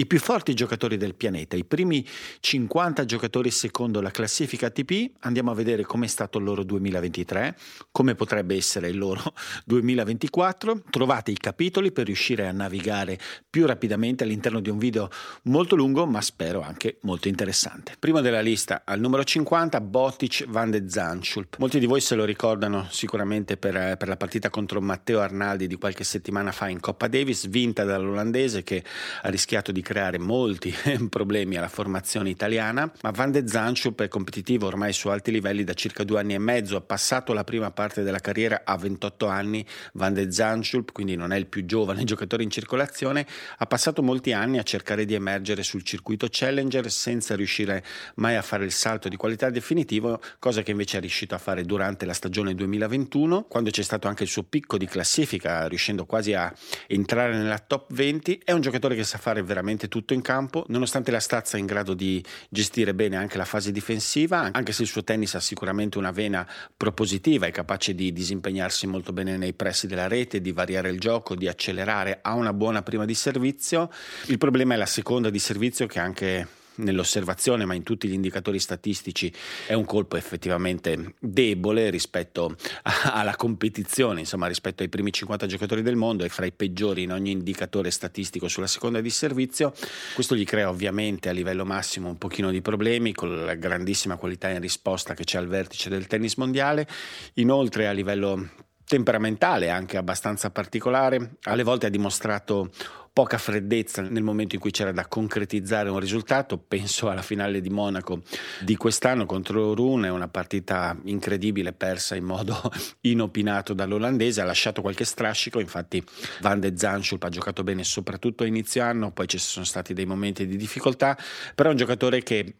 I più forti giocatori del pianeta, i primi 50 giocatori secondo la classifica ATP, andiamo a vedere com'è stato il loro 2023, come potrebbe essere il loro 2024. Trovate i capitoli per riuscire a navigare più rapidamente all'interno di un video molto lungo, ma spero anche molto interessante. Prima della lista, al numero 50, Botic van de Zandschulp. Molti di voi se lo ricordano sicuramente per, per la partita contro Matteo Arnaldi di qualche settimana fa in Coppa Davis, vinta dall'olandese che ha rischiato di creare molti problemi alla formazione italiana, ma Van de Zanschulp è competitivo ormai su alti livelli da circa due anni e mezzo, ha passato la prima parte della carriera a 28 anni, Van de Zanschulp, quindi non è il più giovane giocatore in circolazione, ha passato molti anni a cercare di emergere sul circuito Challenger senza riuscire mai a fare il salto di qualità definitivo, cosa che invece è riuscito a fare durante la stagione 2021, quando c'è stato anche il suo picco di classifica, riuscendo quasi a entrare nella top 20, è un giocatore che sa fare veramente praticamente tutto in campo, nonostante la stazza è in grado di gestire bene anche la fase difensiva, anche se il suo tennis ha sicuramente una vena propositiva, è capace di disimpegnarsi molto bene nei pressi della rete, di variare il gioco, di accelerare, ha una buona prima di servizio. Il problema è la seconda di servizio che anche nell'osservazione, ma in tutti gli indicatori statistici è un colpo effettivamente debole rispetto alla competizione, insomma rispetto ai primi 50 giocatori del mondo e fra i peggiori in ogni indicatore statistico sulla seconda di servizio. Questo gli crea ovviamente a livello massimo un pochino di problemi con la grandissima qualità in risposta che c'è al vertice del tennis mondiale, inoltre a livello temperamentale anche abbastanza particolare, alle volte ha dimostrato poca freddezza nel momento in cui c'era da concretizzare un risultato. Penso alla finale di Monaco di quest'anno contro Rune, una partita incredibile persa in modo inopinato dall'olandese, ha lasciato qualche strascico, infatti Van de Zanschulp ha giocato bene soprattutto a inizio anno, poi ci sono stati dei momenti di difficoltà, però è un giocatore che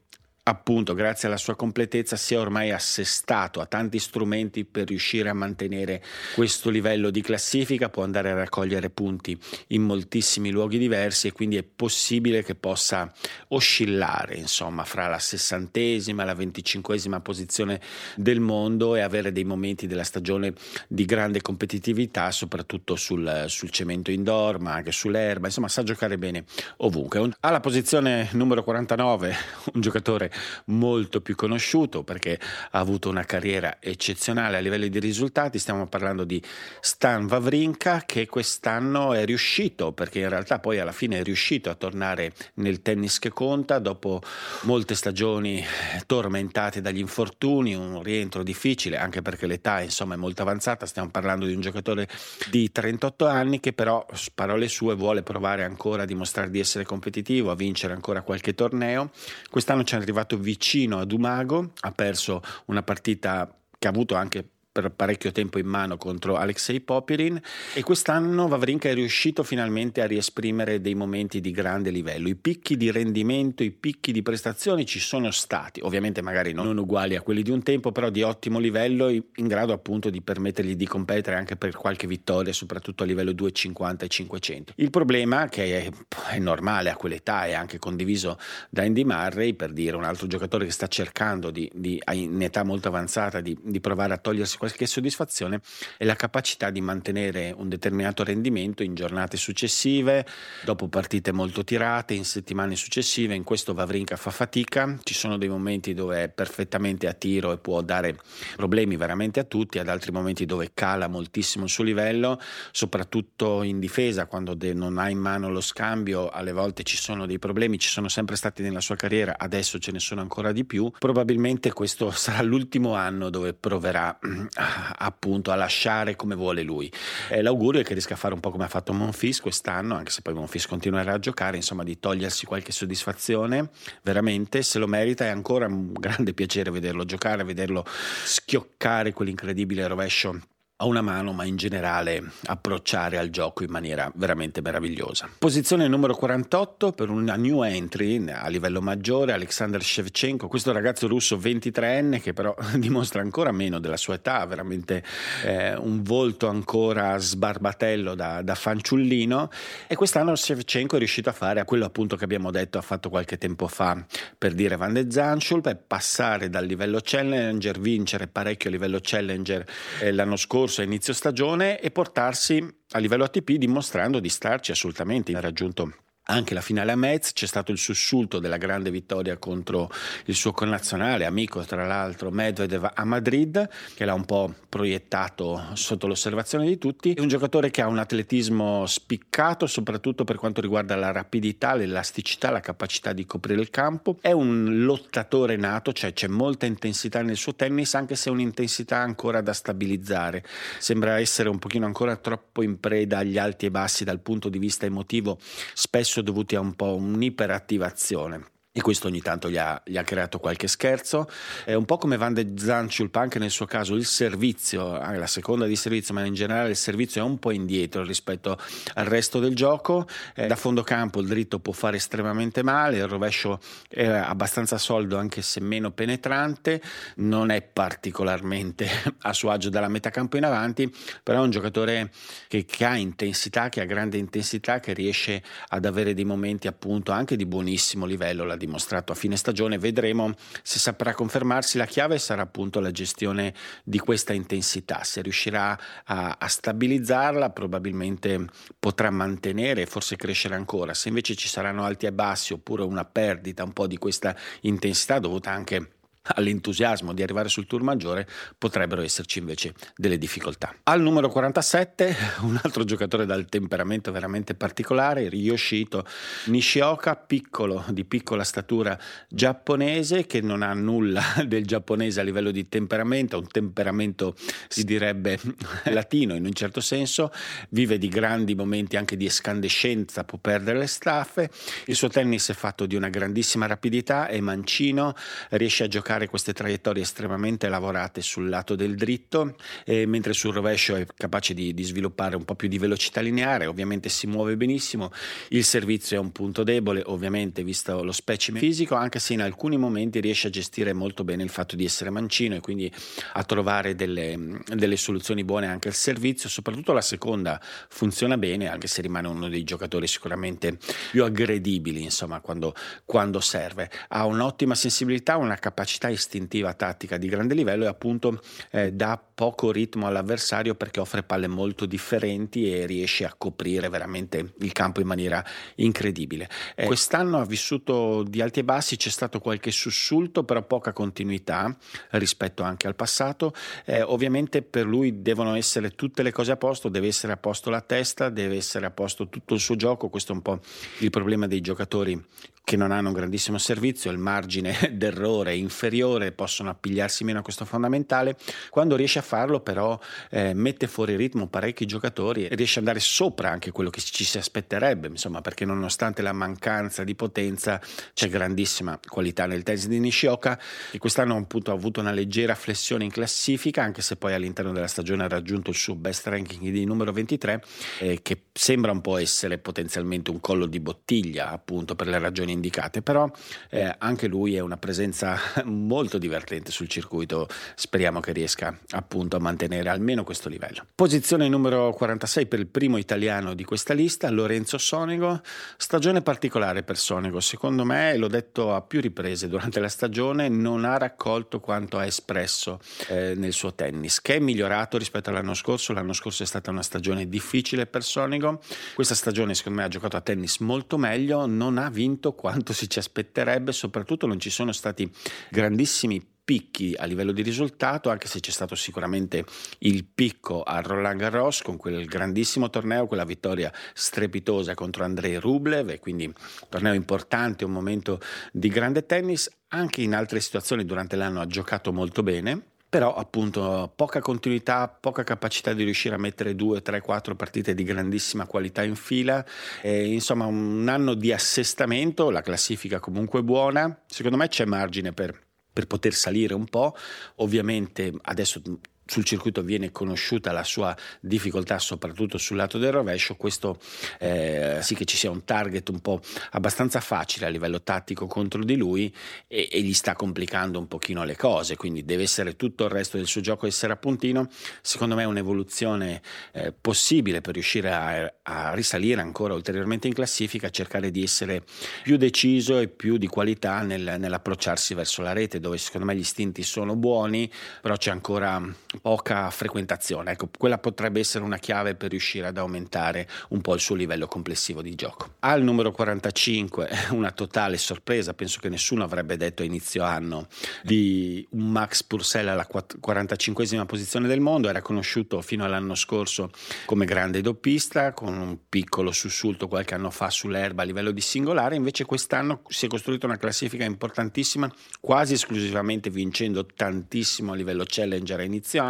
appunto grazie alla sua completezza si è ormai assestato a tanti strumenti per riuscire a mantenere questo livello di classifica, può andare a raccogliere punti in moltissimi luoghi diversi e quindi è possibile che possa oscillare insomma fra la sessantesima e la venticinquesima posizione del mondo e avere dei momenti della stagione di grande competitività soprattutto sul, sul cemento indoor ma anche sull'erba. Insomma sa giocare bene ovunque. Alla posizione numero 49 un giocatore molto più conosciuto perché ha avuto una carriera eccezionale a livello di risultati. Stiamo parlando di Stan Wawrinka che quest'anno è riuscito, perché in realtà poi alla fine è riuscito a tornare nel tennis che conta dopo molte stagioni tormentate dagli infortuni, un rientro difficile anche perché l'età insomma è molto avanzata. Stiamo parlando di un giocatore di 38 anni che però, parole sue, vuole provare ancora a dimostrare di essere competitivo, a vincere ancora qualche torneo. Quest'anno ci è arrivato arrivato vicino ad Umago, ha perso una partita che ha avuto anche per parecchio tempo in mano contro Alexei Popirin e quest'anno Wawrinka è riuscito finalmente a riesprimere dei momenti di grande livello. I picchi di rendimento, i picchi di prestazioni ci sono stati, ovviamente magari non uguali a quelli di un tempo, però di ottimo livello in grado appunto di permettergli di competere anche per qualche vittoria, soprattutto a livello 250 e 500. Il problema che è, è normale a quell'età e anche condiviso da Andy Murray, per dire un altro giocatore che sta cercando di, di in età molto avanzata di, di provare a togliersi qualche qualche soddisfazione è la capacità di mantenere un determinato rendimento in giornate successive, dopo partite molto tirate, in settimane successive. In questo Vavrinka fa fatica, ci sono dei momenti dove è perfettamente a tiro e può dare problemi veramente a tutti, ad altri momenti dove cala moltissimo il suo livello, soprattutto in difesa quando non ha in mano lo scambio, alle volte ci sono dei problemi, ci sono sempre stati nella sua carriera, adesso ce ne sono ancora di più. Probabilmente questo sarà l'ultimo anno dove proverà appunto a lasciare come vuole lui. Eh, l'augurio è che riesca a fare un po' come ha fatto Monfis quest'anno, anche se poi Monfis continuerà a giocare, insomma di togliersi qualche soddisfazione, veramente se lo merita è ancora un grande piacere vederlo giocare, vederlo schioccare quell'incredibile rovescio a una mano, ma in generale approcciare al gioco in maniera veramente meravigliosa. Posizione numero 48 per una new entry a livello maggiore, Alexander Shevchenko, questo ragazzo russo 23enne che però dimostra ancora meno della sua età, veramente eh, un volto ancora sbarbatello da, da, fanciullino e quest'anno Shevchenko è riuscito a fare a quello appunto che abbiamo detto ha fatto qualche tempo fa per dire Van de Zanschulp, passare dal livello challenger, vincere parecchio a livello challenger eh, l'anno scorso corso a inizio stagione e portarsi a livello ATP dimostrando di starci assolutamente. Ha raggiunto anche la finale a Metz c'è stato il sussulto della grande vittoria contro il suo connazionale, amico tra l'altro Medvedev a Madrid, che l'ha un po' proiettato sotto l'osservazione di tutti. È un giocatore che ha un atletismo spiccato, soprattutto per quanto riguarda la rapidità, l'elasticità, la capacità di coprire il campo. È un lottatore nato, cioè c'è molta intensità nel suo tennis, anche se è un'intensità ancora da stabilizzare. Sembra essere un pochino ancora troppo in preda agli alti e bassi dal punto di vista emotivo, spesso spesso dovuti a un po' un'iperattivazione e questo ogni tanto gli ha, gli ha, creato qualche scherzo. È un po' come Van de Zanschulp, anche nel suo caso il servizio, la seconda di servizio, ma in generale il servizio è un po' indietro rispetto al resto del gioco. Eh, da fondo campo il dritto può fare estremamente male, il rovescio è abbastanza solido anche se meno penetrante, non è particolarmente a suo agio dalla metà campo in avanti, però è un giocatore che, che ha intensità, che ha grande intensità, che riesce ad avere dei momenti appunto anche di buonissimo livello. La dimostrato a fine stagione, vedremo se saprà confermarsi. La chiave sarà appunto la gestione di questa intensità, se riuscirà a, a stabilizzarla probabilmente potrà mantenere e forse crescere ancora, se invece ci saranno alti e bassi oppure una perdita un po' di questa intensità dovuta anche all'entusiasmo di arrivare sul tour maggiore potrebbero esserci invece delle difficoltà. Al numero 47 un altro giocatore dal temperamento veramente particolare, Ryoshito Nishioka, piccolo, di piccola statura giapponese che non ha nulla del giapponese a livello di temperamento, un temperamento si direbbe latino in un certo senso, vive di grandi momenti anche di escandescenza, può perdere le staffe, il suo tennis è fatto di una grandissima rapidità, è mancino, riesce a giocare fare queste traiettorie estremamente lavorate sul lato del dritto, eh, mentre sul rovescio è capace di, di, sviluppare un po' più di velocità lineare, ovviamente si muove benissimo, il servizio è un punto debole, ovviamente visto lo specimen fisico, anche se in alcuni momenti riesce a gestire molto bene il fatto di essere mancino e quindi a trovare delle, delle soluzioni buone anche al servizio, soprattutto la seconda funziona bene, anche se rimane uno dei giocatori sicuramente più aggredibili, insomma, quando, quando serve. Ha un'ottima sensibilità, una capacità capacità istintiva tattica di grande livello e appunto eh, dà poco ritmo all'avversario perché offre palle molto differenti e riesce a coprire veramente il campo in maniera incredibile. Eh, quest'anno ha vissuto di alti e bassi, c'è stato qualche sussulto, però poca continuità rispetto anche al passato. Eh, ovviamente per lui devono essere tutte le cose a posto, deve essere a posto la testa, deve essere a posto tutto il suo gioco, questo è un po' il problema dei giocatori che non hanno un grandissimo servizio, il margine d'errore è inferiore, possono appigliarsi meno a questo fondamentale. Quando riesce a farlo, però, eh, mette fuori ritmo parecchi giocatori e riesce ad andare sopra anche quello che ci si aspetterebbe, insomma, perché nonostante la mancanza di potenza c'è grandissima qualità nel tennis di Nishioka, che quest'anno appunto ha avuto una leggera flessione in classifica, anche se poi all'interno della stagione ha raggiunto il suo best ranking di numero 23, eh, che sembra un po' essere potenzialmente un collo di bottiglia, appunto, per le ragioni indicate, però eh, anche lui è una presenza molto divertente sul circuito, speriamo che riesca appunto a mantenere almeno questo livello. Posizione numero 46 per il primo italiano di questa lista, Lorenzo Sonego, stagione particolare per Sonego, secondo me, l'ho detto a più riprese durante la stagione, non ha raccolto quanto ha espresso eh, nel suo tennis, che è migliorato rispetto all'anno scorso, l'anno scorso è stata una stagione difficile per Sonego, questa stagione secondo me ha giocato a tennis molto meglio, non ha vinto quanto quanto si ci aspetterebbe, soprattutto non ci sono stati grandissimi picchi a livello di risultato, anche se c'è stato sicuramente il picco a Roland Garros con quel grandissimo torneo, quella vittoria strepitosa contro Andrei Rublev, e quindi torneo importante, un momento di grande tennis. Anche in altre situazioni durante l'anno ha giocato molto bene però appunto poca continuità, poca capacità di riuscire a mettere due, tre, quattro partite di grandissima qualità in fila, e, insomma un anno di assestamento, la classifica comunque buona, secondo me c'è margine per, per poter salire un po', ovviamente adesso sul circuito viene conosciuta la sua difficoltà soprattutto sul lato del rovescio, questo eh, sì che ci sia un target un po' abbastanza facile a livello tattico contro di lui e, e, gli sta complicando un pochino le cose, quindi deve essere tutto il resto del suo gioco essere a puntino, secondo me è un'evoluzione eh, possibile per riuscire a, a, risalire ancora ulteriormente in classifica, cercare di essere più deciso e più di qualità nel, nell'approcciarsi verso la rete dove secondo me gli istinti sono buoni, però c'è ancora poca frequentazione. Ecco, quella potrebbe essere una chiave per riuscire ad aumentare un po' il suo livello complessivo di gioco. Al numero 45, una totale sorpresa, penso che nessuno avrebbe detto a inizio anno di un Max Purcell alla 45esima posizione del mondo, era conosciuto fino all'anno scorso come grande doppista, con un piccolo sussulto qualche anno fa sull'erba a livello di singolare, invece quest'anno si è costruita una classifica importantissima, quasi esclusivamente vincendo tantissimo a livello challenger a inizio anno,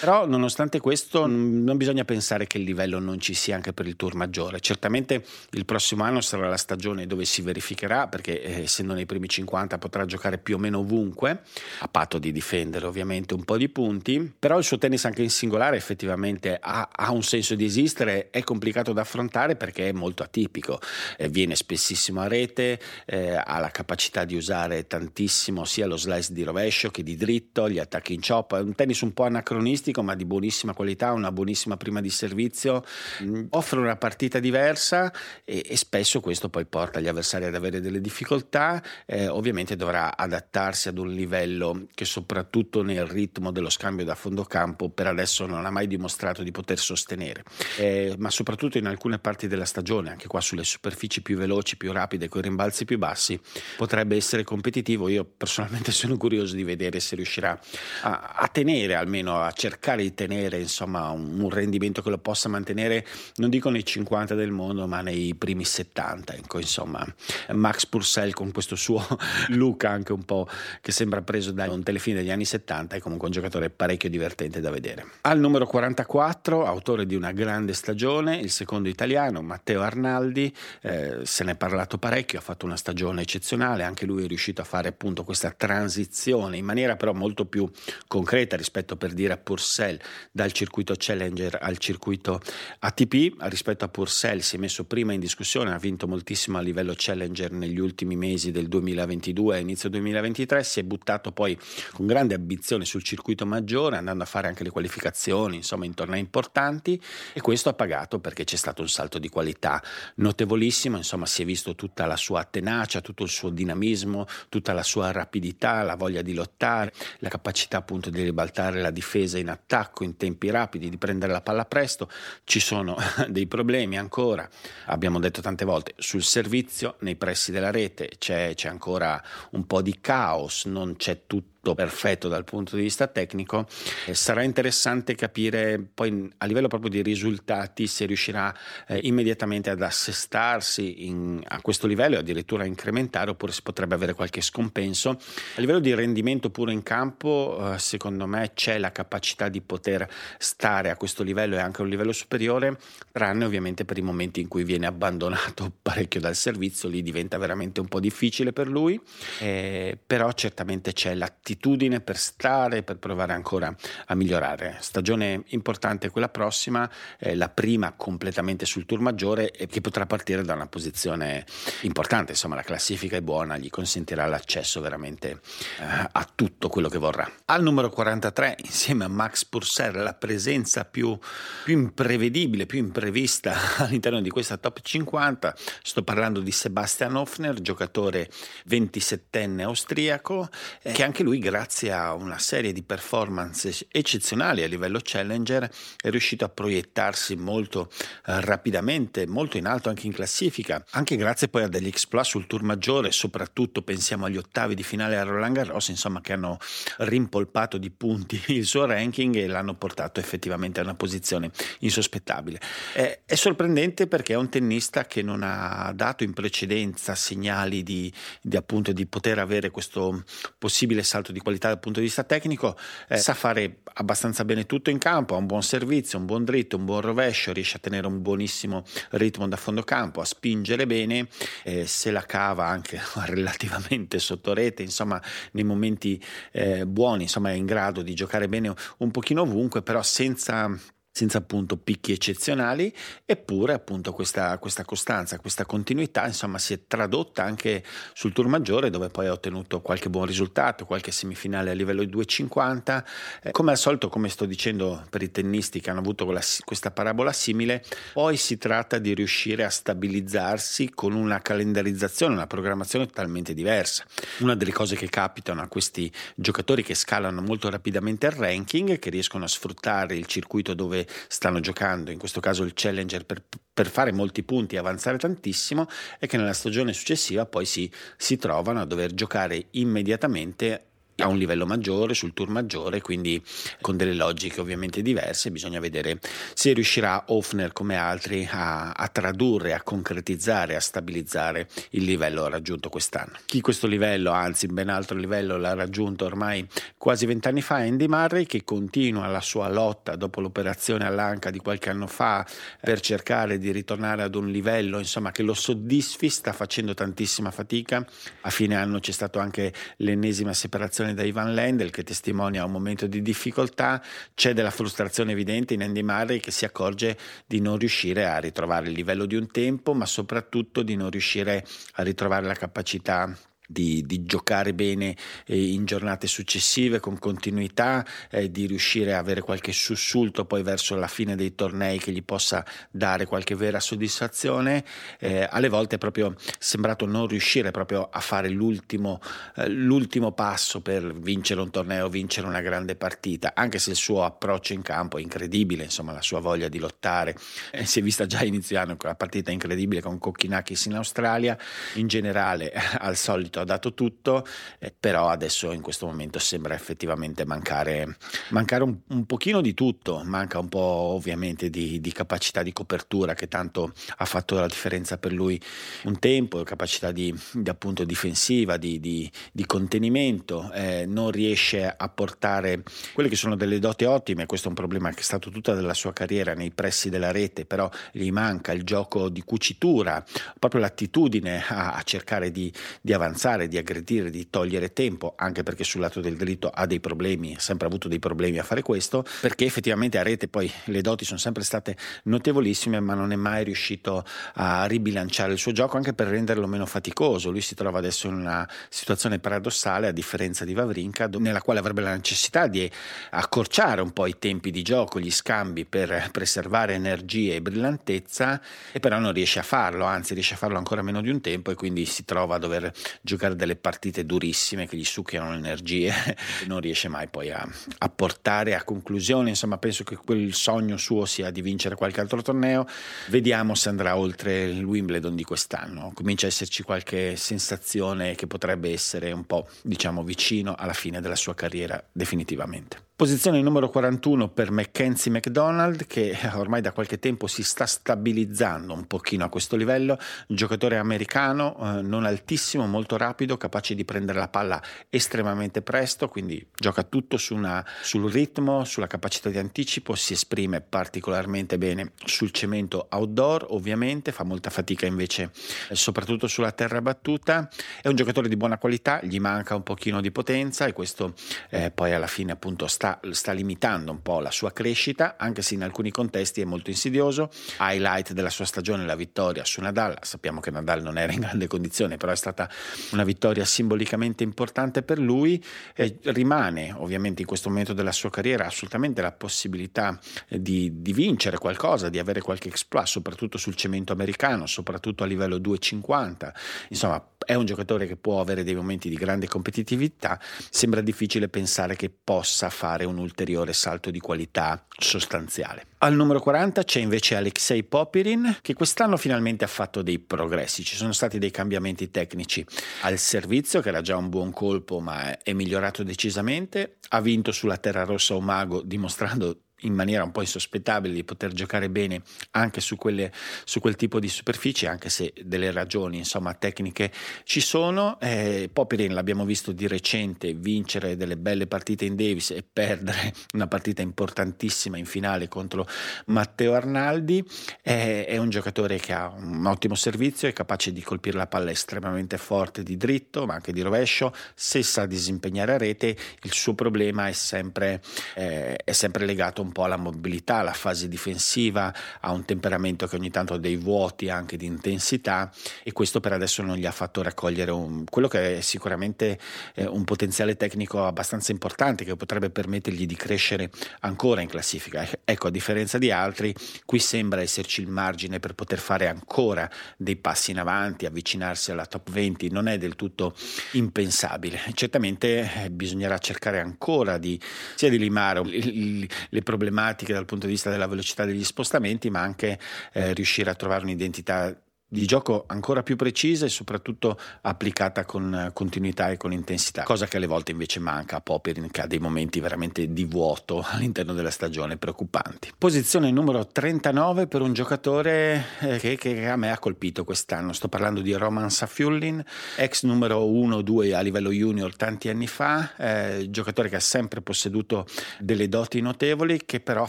però nonostante questo non bisogna pensare che il livello non ci sia anche per il tour maggiore. Certamente il prossimo anno sarà la stagione dove si verificherà, perché eh, essendo nei primi 50 potrà giocare più o meno ovunque, a patto di difendere ovviamente un po' di punti, però il suo tennis anche in singolare effettivamente ha, ha un senso di esistere, è complicato da affrontare perché è molto atipico, eh, viene spessissimo a rete, eh, ha la capacità di usare tantissimo sia lo slice di rovescio che di dritto, gli attacchi in chop, è un tennis un po' anacronistico ma di buonissima qualità, una buonissima prima di servizio, mm, offre una partita diversa e, e, spesso questo poi porta gli avversari ad avere delle difficoltà, eh, ovviamente dovrà adattarsi ad un livello che soprattutto nel ritmo dello scambio da fondo campo per adesso non ha mai dimostrato di poter sostenere, eh, ma soprattutto in alcune parti della stagione, anche qua sulle superfici più veloci, più rapide, con i rimbalzi più bassi, potrebbe essere competitivo. Io personalmente sono curioso di vedere se riuscirà a, a tenere almeno a cercare di tenere insomma un, un, rendimento che lo possa mantenere non dico nei 50 del mondo ma nei primi 70 ecco insomma. Max Purcell con questo suo look anche un po' che sembra preso da un telefilm degli anni 70 è comunque un giocatore parecchio divertente da vedere. Al numero 44 autore di una grande stagione il secondo italiano Matteo Arnaldi eh, se ne è parlato parecchio ha fatto una stagione eccezionale anche lui è riuscito a fare appunto questa transizione in maniera però molto più concreta rispetto per dire a Purcell dal circuito Challenger al circuito ATP. Rispetto a Purcell si è messo prima in discussione, ha vinto moltissimo a livello Challenger negli ultimi mesi del 2022 e inizio 2023, si è buttato poi con grande ambizione sul circuito maggiore, andando a fare anche le qualificazioni, insomma in tornei importanti e questo ha pagato perché c'è stato un salto di qualità notevolissimo, insomma si è visto tutta la sua tenacia, tutto il suo dinamismo, tutta la sua rapidità, la voglia di lottare, la capacità appunto di ribaltare la difesa in attacco in tempi rapidi, di prendere la palla presto. Ci sono dei problemi ancora, abbiamo detto tante volte, sul servizio, nei pressi della rete c'è, c'è ancora un po' di caos, non c'è tutto perfetto dal punto di vista tecnico, eh, sarà interessante capire poi a livello proprio di risultati se riuscirà eh, immediatamente ad assestarsi in, a questo livello e addirittura a incrementare oppure si potrebbe avere qualche scompenso. A livello di rendimento puro in campo, eh, secondo me c'è la capacità di poter stare a questo livello e anche a un livello superiore, tranne ovviamente per i momenti in cui viene abbandonato parecchio dal servizio, lì diventa veramente un po' difficile per lui, eh, però certamente c'è l'attività attitudine per stare, per provare ancora a migliorare. Stagione importante quella prossima, eh, la prima completamente sul tour maggiore e che potrà partire da una posizione importante, insomma la classifica è buona, gli consentirà l'accesso veramente eh, a tutto quello che vorrà. Al numero 43 insieme a Max Purser la presenza più, più imprevedibile, più imprevista all'interno di questa top 50, sto parlando di Sebastian Hofner, giocatore 27enne austriaco, eh, che anche lui grazie a una serie di performance eccezionali a livello challenger, è riuscito a proiettarsi molto eh, rapidamente, molto in alto anche in classifica, anche grazie poi a degli exploit sul tour maggiore, soprattutto pensiamo agli ottavi di finale a Roland Garros, insomma che hanno rimpolpato di punti il suo ranking e l'hanno portato effettivamente a una posizione insospettabile. È, è sorprendente perché è un tennista che non ha dato in precedenza segnali di, di, appunto, di poter avere questo possibile salto di qualità dal punto di vista tecnico, eh, sa fare abbastanza bene tutto in campo, ha un buon servizio, un buon dritto, un buon rovescio, riesce a tenere un buonissimo ritmo da fondo campo, a spingere bene, eh, se la cava anche relativamente sotto rete, insomma nei momenti eh, buoni, insomma è in grado di giocare bene un pochino ovunque, però senza senza appunto picchi eccezionali, eppure appunto questa, questa, costanza, questa continuità insomma si è tradotta anche sul tour maggiore dove poi ha ottenuto qualche buon risultato, qualche semifinale a livello di 2,50. Eh, come al solito, come sto dicendo per i tennisti che hanno avuto quella, questa parabola simile, poi si tratta di riuscire a stabilizzarsi con una calendarizzazione, una programmazione totalmente diversa. Una delle cose che capitano a questi giocatori che scalano molto rapidamente il ranking, che riescono a sfruttare il circuito dove stanno giocando, in questo caso il Challenger, per, per fare molti punti e avanzare tantissimo, è che nella stagione successiva poi si, si trovano a dover giocare immediatamente a un livello maggiore, sul tour maggiore, quindi con delle logiche ovviamente diverse. Bisogna vedere se riuscirà Hofner come altri a, a tradurre, a concretizzare, a stabilizzare il livello raggiunto quest'anno. Chi questo livello, anzi ben altro livello, l'ha raggiunto ormai quasi vent'anni fa è Andy Murray che continua la sua lotta dopo l'operazione all'anca di qualche anno fa per cercare di ritornare ad un livello insomma, che lo soddisfi, sta facendo tantissima fatica. A fine anno c'è stata anche l'ennesima separazione da Ivan Lendl che testimonia un momento di difficoltà, c'è della frustrazione evidente in Andy Murray che si accorge di non riuscire a ritrovare il livello di un tempo, ma soprattutto di non riuscire a ritrovare la capacità di, di giocare bene eh, in giornate successive con continuità, eh, di riuscire a avere qualche sussulto poi verso la fine dei tornei che gli possa dare qualche vera soddisfazione. Eh, alle volte è proprio sembrato non riuscire proprio a fare l'ultimo, eh, l'ultimo passo per vincere un torneo, vincere una grande partita, anche se il suo approccio in campo è incredibile, insomma la sua voglia di lottare eh, si è vista già inizio anno con la partita incredibile con Kokkinakis in Australia, in generale al solito ha dato tutto, eh, però adesso in questo momento sembra effettivamente mancare, mancare un, un, pochino di tutto, manca un po' ovviamente di, di, capacità di copertura che tanto ha fatto la differenza per lui un tempo, capacità di, di appunto difensiva, di, di contenimento, eh, non riesce a portare quelle che sono delle doti ottime, questo è un problema che è stato tutta della sua carriera nei pressi della rete, però gli manca il gioco di cucitura, proprio l'attitudine a, a cercare di avanzare attaccare, di aggredire, di togliere tempo, anche perché sul lato del dritto ha dei problemi, ha sempre avuto dei problemi a fare questo, perché effettivamente a rete poi le doti sono sempre state notevolissime, ma non è mai riuscito a ribilanciare il suo gioco anche per renderlo meno faticoso. Lui si trova adesso in una situazione paradossale, a differenza di Vavrinka, nella quale avrebbe la necessità di accorciare un po' i tempi di gioco, gli scambi per preservare energia e brillantezza, e però non riesce a farlo, anzi riesce a farlo ancora meno di un tempo e quindi si trova a dover giocare giocare delle partite durissime che gli succhiano energie, non riesce mai poi a, a, portare a conclusione. Insomma, penso che quel sogno suo sia di vincere qualche altro torneo. Vediamo se andrà oltre il Wimbledon di quest'anno. Comincia a esserci qualche sensazione che potrebbe essere un po', diciamo, vicino alla fine della sua carriera definitivamente. Posizione numero 41 per Mackenzie McDonald che ormai da qualche tempo si sta stabilizzando un pochino a questo livello, giocatore americano eh, non altissimo, molto rapido, capace di prendere la palla estremamente presto, quindi gioca tutto su una, sul ritmo, sulla capacità di anticipo, si esprime particolarmente bene sul cemento outdoor, ovviamente fa molta fatica invece eh, soprattutto sulla terra battuta, è un giocatore di buona qualità, gli manca un pochino di potenza e questo eh, poi alla fine appunto sta sta, limitando un po' la sua crescita, anche se in alcuni contesti è molto insidioso. Highlight della sua stagione la vittoria su Nadal. Sappiamo che Nadal non era in grande condizione, però è stata una vittoria simbolicamente importante per lui. E rimane ovviamente in questo momento della sua carriera assolutamente la possibilità di, di vincere qualcosa, di avere qualche exploit, soprattutto sul cemento americano, soprattutto a livello 250. Insomma, è un giocatore che può avere dei momenti di grande competitività. Sembra difficile pensare che possa fare fare un ulteriore salto di qualità sostanziale. Al numero 40 c'è invece Alexei Popirin che quest'anno finalmente ha fatto dei progressi, ci sono stati dei cambiamenti tecnici al servizio che era già un buon colpo ma è migliorato decisamente, ha vinto sulla terra rossa Omago dimostrando in maniera un po' insospettabile di poter giocare bene anche su, quelle, su quel tipo di superficie, anche se delle ragioni insomma, tecniche ci sono. Eh, Popirin l'abbiamo visto di recente vincere delle belle partite in Davis e perdere una partita importantissima in finale contro Matteo Arnaldi. Eh, è un giocatore che ha un ottimo servizio, è capace di colpire la palla estremamente forte di dritto, ma anche di rovescio. Se sa disimpegnare a rete, il suo problema è sempre, eh, è sempre legato un po' alla mobilità, alla fase difensiva, ha un temperamento che ogni tanto ha dei vuoti anche di intensità e questo per adesso non gli ha fatto raccogliere un, quello che è sicuramente eh, un potenziale tecnico abbastanza importante che potrebbe permettergli di crescere ancora in classifica. Ecco, a differenza di altri, qui sembra esserci il margine per poter fare ancora dei passi in avanti, avvicinarsi alla top 20, non è del tutto impensabile. Certamente eh, bisognerà cercare ancora di sia di limare le problematiche problematiche dal punto di vista della velocità degli spostamenti, ma anche eh, riuscire a trovare un'identità di gioco ancora più precisa e soprattutto applicata con continuità e con intensità, cosa che alle volte invece manca a Popperin che ha dei momenti veramente di vuoto all'interno della stagione preoccupanti. Posizione numero 39 per un giocatore eh, che, che a me ha colpito quest'anno, sto parlando di Roman Safiullin, ex numero 1-2 a livello junior tanti anni fa, eh, giocatore che ha sempre posseduto delle doti notevoli, che però ha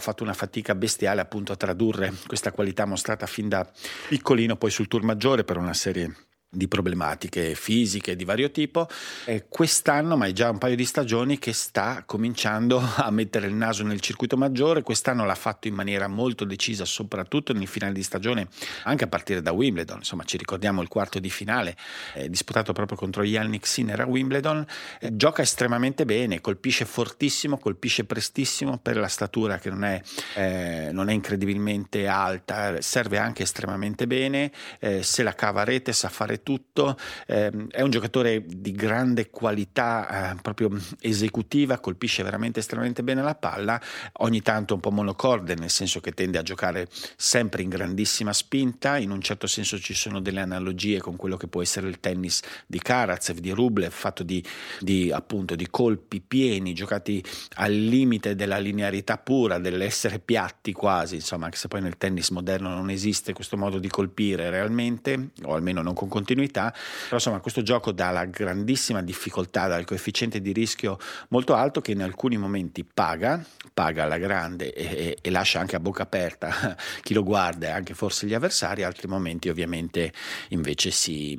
fatto una fatica bestiale appunto a tradurre questa qualità mostrata fin da piccolino poi sul tour maggiore per una serie di problematiche fisiche di vario tipo. E quest'anno, ma è già un paio di stagioni, che sta cominciando a mettere il naso nel circuito maggiore. Quest'anno l'ha fatto in maniera molto decisa, soprattutto nel finale di stagione, anche a partire da Wimbledon. Insomma, ci ricordiamo il quarto di finale eh, disputato proprio contro Yannick Sinner a Wimbledon. Eh, gioca estremamente bene, colpisce fortissimo, colpisce prestissimo per la statura che non è, eh, non è incredibilmente alta, serve anche estremamente bene. Eh, se la cava a rete, sa fare tutto, eh, è un giocatore di grande qualità eh, proprio esecutiva, colpisce veramente estremamente bene la palla, ogni tanto un po' monocorde, nel senso che tende a giocare sempre in grandissima spinta, in un certo senso ci sono delle analogie con quello che può essere il tennis di Karatsev, di Rublev, fatto di, di, appunto, di colpi pieni, giocati al limite della linearità pura, dell'essere piatti quasi, insomma, anche se poi nel tennis moderno non esiste questo modo di colpire realmente, o almeno non con continuità continuità, però insomma questo gioco dà la grandissima difficoltà, dal coefficiente di rischio molto alto che in alcuni momenti paga, paga alla grande e, e, lascia anche a bocca aperta chi lo guarda e anche forse gli avversari, altri momenti ovviamente invece si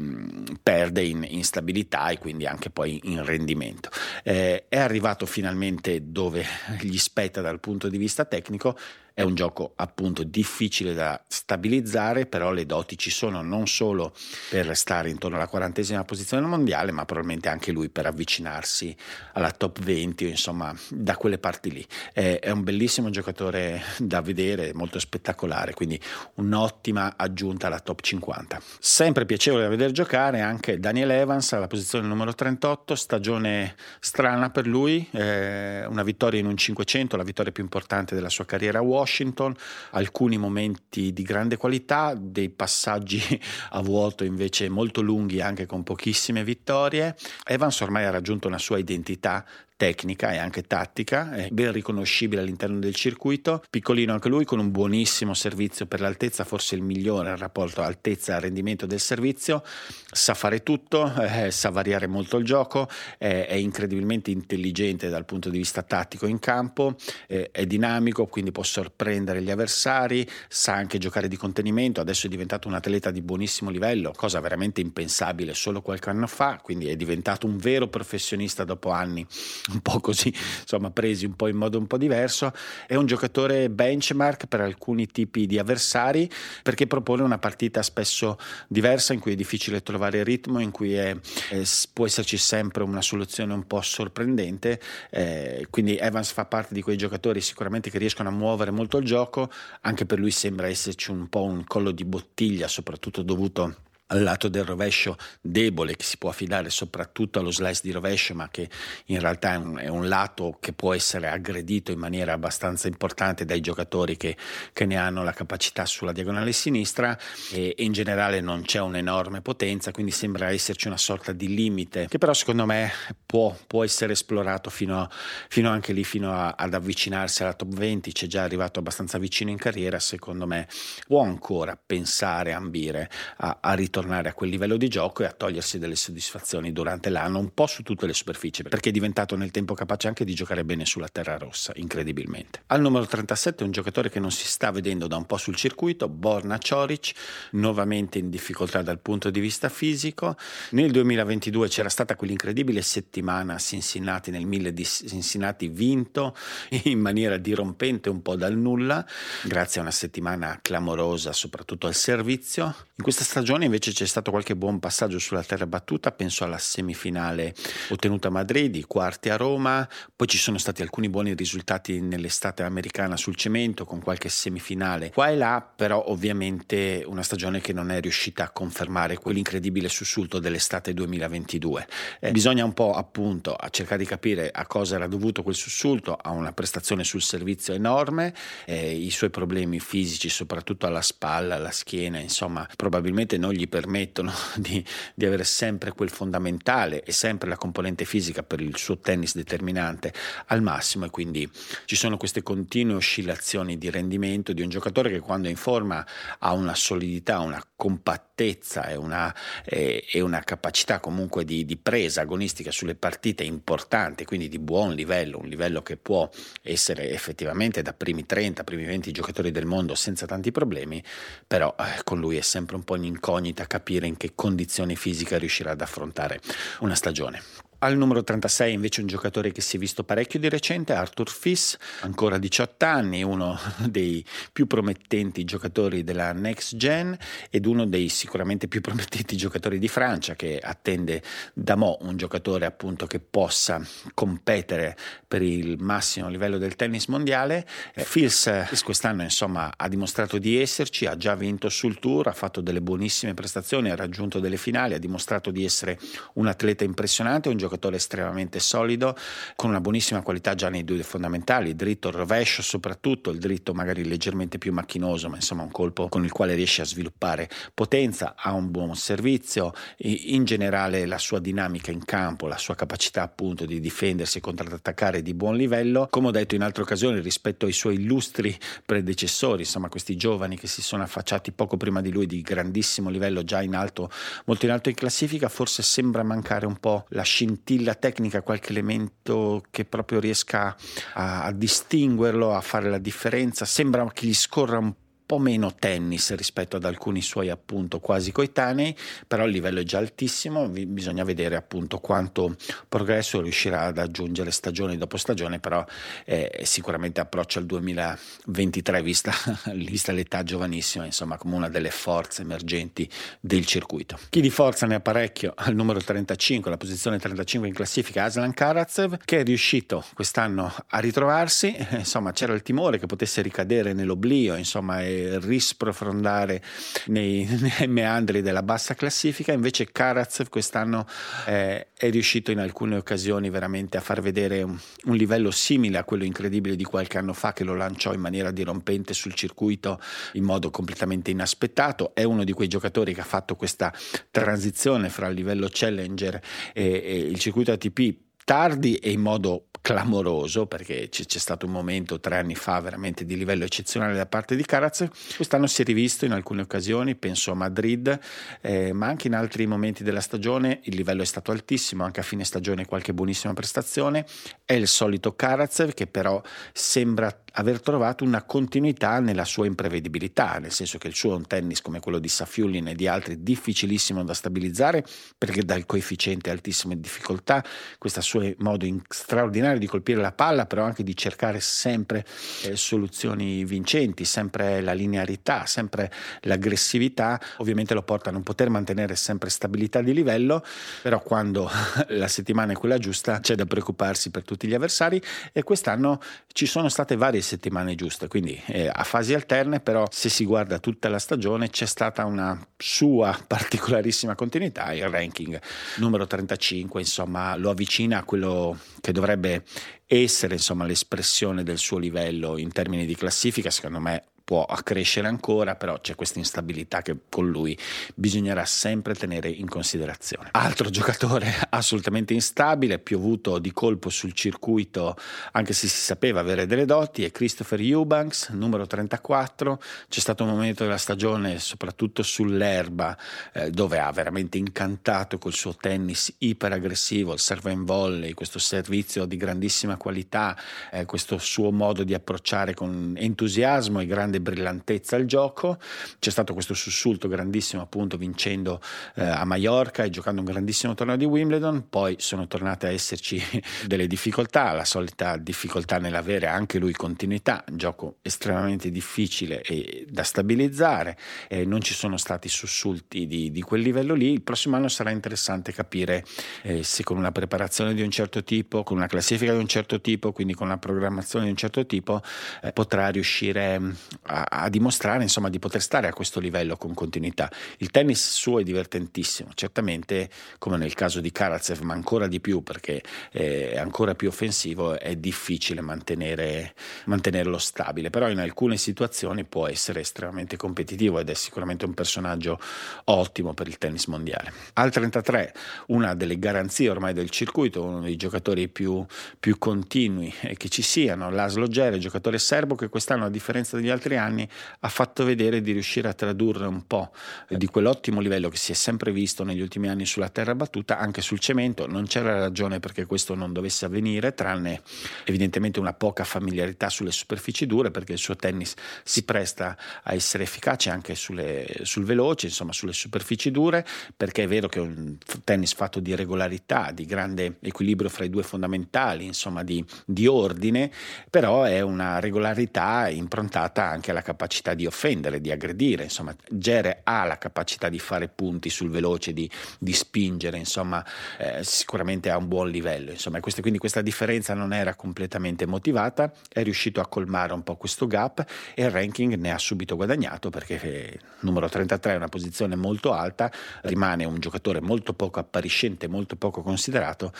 perde in, in, stabilità e quindi anche poi in rendimento. Eh, è arrivato finalmente dove gli spetta dal punto di vista tecnico, è un gioco appunto difficile da stabilizzare, però le doti ci sono non solo per stare intorno alla quarantesima posizione mondiale, ma probabilmente anche lui per avvicinarsi alla top 20 o insomma da quelle parti lì. È, è un bellissimo giocatore da vedere, molto spettacolare, quindi un'ottima aggiunta alla top 50. Sempre piacevole da vedere giocare anche Daniel Evans alla posizione numero 38, stagione strana per lui, eh, una vittoria in un 500, la vittoria più importante della sua carriera a Washington, alcuni momenti di grande qualità, dei passaggi a vuoto invece molto lunghi anche con pochissime vittorie. Evans ormai ha raggiunto una sua identità tecnica e anche tattica, è ben riconoscibile all'interno del circuito, piccolino anche lui con un buonissimo servizio per l'altezza, forse il migliore il rapporto altezza-rendimento del servizio, sa fare tutto, eh, sa variare molto il gioco, eh, è incredibilmente intelligente dal punto di vista tattico in campo, eh, è dinamico, quindi può sorprendere gli avversari, sa anche giocare di contenimento, adesso è diventato un atleta di buonissimo livello, cosa veramente impensabile solo qualche anno fa, quindi è diventato un vero professionista dopo anni un po' così, insomma, presi un po' in modo un po' diverso. È un giocatore benchmark per alcuni tipi di avversari perché propone una partita spesso diversa in cui è difficile trovare il ritmo, in cui è, è, può esserci sempre una soluzione un po' sorprendente. Eh, quindi Evans fa parte di quei giocatori sicuramente che riescono a muovere molto il gioco, anche per lui sembra esserci un po' un collo di bottiglia, soprattutto dovuto al lato del rovescio debole che si può affidare soprattutto allo slice di rovescio ma che in realtà è un, è un lato che può essere aggredito in maniera abbastanza importante dai giocatori che, che ne hanno la capacità sulla diagonale sinistra. E, e, in generale non c'è un'enorme potenza quindi sembra esserci una sorta di limite che però secondo me può, può essere esplorato fino, a, fino, anche lì fino a, ad avvicinarsi alla top 20 c'è già arrivato abbastanza vicino in carriera. Secondo me può ancora pensare ambire a, a ritornare tornare a quel livello di gioco e a togliersi delle soddisfazioni durante l'anno un po' su tutte le superfici, perché è diventato nel tempo capace anche di giocare bene sulla terra rossa, incredibilmente. Al numero 37 un giocatore che non si sta vedendo da un po' sul circuito, Borna Cioric, nuovamente in difficoltà dal punto di vista fisico. Nel 2022 c'era stata quell'incredibile settimana a Cincinnati, nel 1000 di Cincinnati vinto in maniera dirompente un po' dal nulla, grazie a una settimana clamorosa soprattutto al servizio. In questa stagione invece invece c'è stato qualche buon passaggio sulla terra battuta, penso alla semifinale ottenuta a Madrid, i quarti a Roma, poi ci sono stati alcuni buoni risultati nell'estate americana sul cemento con qualche semifinale qua e là, però ovviamente una stagione che non è riuscita a confermare quell'incredibile sussulto dell'estate 2022. Eh, bisogna un po' appunto cercare di capire a cosa era dovuto quel sussulto, a una prestazione sul servizio enorme, eh, i suoi problemi fisici soprattutto alla spalla, alla schiena, insomma probabilmente non gli permettono di, di, avere sempre quel fondamentale e sempre la componente fisica per il suo tennis determinante al massimo e quindi ci sono queste continue oscillazioni di rendimento di un giocatore che quando è in forma ha una solidità, una compattezza e una, e, e una capacità comunque di, di, presa agonistica sulle partite importante, quindi di buon livello, un livello che può essere effettivamente da primi 30, primi 20 giocatori del mondo senza tanti problemi, però eh, con lui è sempre un po' un'incognita capire in che condizioni fisiche riuscirà ad affrontare una stagione. Al numero 36 invece un giocatore che si è visto parecchio di recente, Arthur Fiss, ancora 18 anni, uno dei più promettenti giocatori della Next Gen ed uno dei sicuramente più promettenti giocatori di Francia che attende da mo' un giocatore appunto che possa competere per il massimo livello del tennis mondiale. Eh, Fils quest'anno insomma ha dimostrato di esserci, ha già vinto sul tour, ha fatto delle buonissime prestazioni, ha raggiunto delle finali, ha dimostrato di essere un atleta impressionante, un giocatore giocatore estremamente solido, con una buonissima qualità già nei due fondamentali, dritto, il rovescio soprattutto, il dritto magari leggermente più macchinoso, ma insomma un colpo con il quale riesce a sviluppare potenza, ha un buon servizio, in generale la sua dinamica in campo, la sua capacità appunto di difendersi e contrattaccare di buon livello, come ho detto in altre occasioni rispetto ai suoi illustri predecessori, insomma questi giovani che si sono affacciati poco prima di lui di grandissimo livello già in alto, molto in alto in classifica, forse sembra mancare un po' la scintilla scintilla tecnica, qualche elemento che proprio riesca a, a distinguerlo, a fare la differenza. Sembra che gli scorra un po' meno tennis rispetto ad alcuni suoi appunto quasi coetanei, però il livello è già altissimo, bisogna vedere appunto quanto progresso riuscirà ad aggiungere stagione dopo stagione, però eh, sicuramente approccia al 2023 vista, vista l'età giovanissima, insomma come una delle forze emergenti del circuito. Chi di forza ne ha parecchio? Al numero 35, la posizione 35 in classifica, Aslan Karatsev, che è riuscito quest'anno a ritrovarsi, insomma c'era il timore che potesse ricadere nell'oblio, insomma risprofondare nei, nei, meandri della bassa classifica, invece Karatsev quest'anno eh, è riuscito in alcune occasioni veramente a far vedere un, un, livello simile a quello incredibile di qualche anno fa che lo lanciò in maniera dirompente sul circuito in modo completamente inaspettato, è uno di quei giocatori che ha fatto questa transizione fra il livello challenger e, e il circuito ATP tardi e in modo clamoroso perché c- c'è stato un momento tre anni fa veramente di livello eccezionale da parte di Caraz quest'anno si è rivisto in alcune occasioni penso a Madrid eh, ma anche in altri momenti della stagione. Il livello è stato altissimo anche a fine stagione qualche buonissima prestazione. È il solito Karatsev che però sembra aver trovato una continuità nella sua imprevedibilità, nel senso che il suo è un tennis come quello di Safiullin e di altri difficilissimo da stabilizzare perché dà il coefficiente altissimo di difficoltà, questo suo modo straordinario di colpire la palla, però anche di cercare sempre eh, soluzioni vincenti, sempre la linearità, sempre l'aggressività, ovviamente lo porta a non poter mantenere sempre stabilità di livello, però quando la settimana è quella giusta c'è da preoccuparsi per tutti gli avversari e quest'anno ci sono state varie settimane giuste, quindi eh, a fasi alterne, però se si guarda tutta la stagione c'è stata una sua particolarissima continuità, il ranking. Numero 35, insomma, lo avvicina a quello che dovrebbe essere insomma, l'espressione del suo livello in termini di classifica, secondo me può accrescere ancora, però c'è questa instabilità che con lui bisognerà sempre tenere in considerazione. Altro giocatore assolutamente instabile, piovuto di colpo sul circuito, anche se si sapeva avere delle doti, è Christopher Eubanks, numero 34. C'è stato un momento della stagione, soprattutto sull'erba, eh, dove ha veramente incantato col suo tennis iperaggressivo, il serve in volley, questo servizio di grandissima qualità, eh, questo suo modo di approcciare con entusiasmo e grande grande brillantezza il gioco. C'è stato questo sussulto grandissimo, appunto, vincendo eh, a Mallorca e giocando un grandissimo torneo di Wimbledon. Poi sono tornate a esserci delle difficoltà, la solita difficoltà nell'avere anche lui continuità, un gioco estremamente difficile e da stabilizzare. Eh, non ci sono stati sussulti di, di, quel livello lì. Il prossimo anno sarà interessante capire eh, se con una preparazione di un certo tipo, con una classifica di un certo tipo, quindi con una programmazione di un certo tipo, eh, potrà riuscire a, a, dimostrare insomma, di poter stare a questo livello con continuità. Il tennis suo è divertentissimo, certamente come nel caso di Karatsev, ma ancora di più perché è ancora più offensivo, è difficile mantenere, mantenerlo stabile, però in alcune situazioni può essere estremamente competitivo ed è sicuramente un personaggio ottimo per il tennis mondiale. Al 33, una delle garanzie ormai del circuito, uno dei giocatori più, più continui che ci siano, Laszlo Gere, giocatore serbo che quest'anno a differenza degli altri anni ha fatto vedere di riuscire a tradurre un po' di quell'ottimo livello che si è sempre visto negli ultimi anni sulla terra battuta anche sul cemento. Non c'era ragione perché questo non dovesse avvenire, tranne evidentemente una poca familiarità sulle superfici dure, perché il suo tennis si presta a essere efficace anche sulle, sul veloce, insomma sulle superfici dure, perché è vero che è un tennis fatto di regolarità, di grande equilibrio fra i due fondamentali, insomma di, di ordine, però è una regolarità improntata anche alla capacità di offendere, di aggredire, insomma Gere ha la capacità di fare punti sul veloce, di, di spingere, insomma eh, sicuramente ha un buon livello, insomma questa, quindi questa differenza non era completamente motivata, è riuscito a colmare un po' questo gap e il ranking ne ha subito guadagnato perché eh, numero 33 è una posizione molto alta, rimane un giocatore molto poco appariscente, molto poco considerato,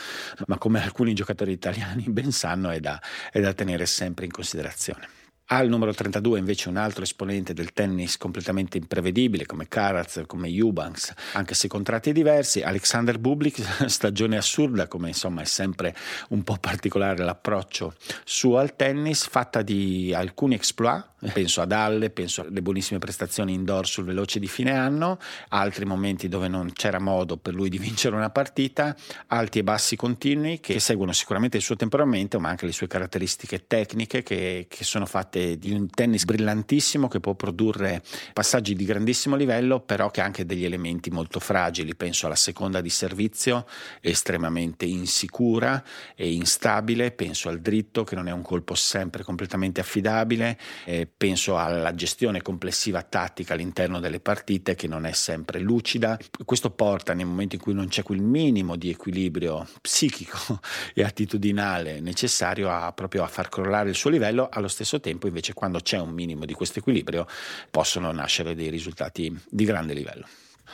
ma come alcuni giocatori italiani ben sanno è da, è da tenere sempre in considerazione. Al numero 32 invece un altro esponente del tennis completamente imprevedibile come Karatz, come Eubanks, anche se contratti diversi, Alexander Bublik, stagione assurda come insomma è sempre un po' particolare l'approccio suo al tennis, fatta di alcuni exploit, penso ad Halle, penso alle buonissime prestazioni indoor sul veloce di fine anno, altri momenti dove non c'era modo per lui di vincere una partita, alti e bassi continui che seguono sicuramente il suo temperamento ma anche le sue caratteristiche tecniche che, che sono fatte parte di un tennis brillantissimo che può produrre passaggi di grandissimo livello, però che ha anche degli elementi molto fragili. Penso alla seconda di servizio, estremamente insicura e instabile, penso al dritto che non è un colpo sempre completamente affidabile, eh, penso alla gestione complessiva tattica all'interno delle partite che non è sempre lucida. Questo porta nei momenti in cui non c'è quel minimo di equilibrio psichico e attitudinale necessario a proprio a far crollare il suo livello, allo stesso tempo tempo invece quando c'è un minimo di questo equilibrio possono nascere dei risultati di grande livello.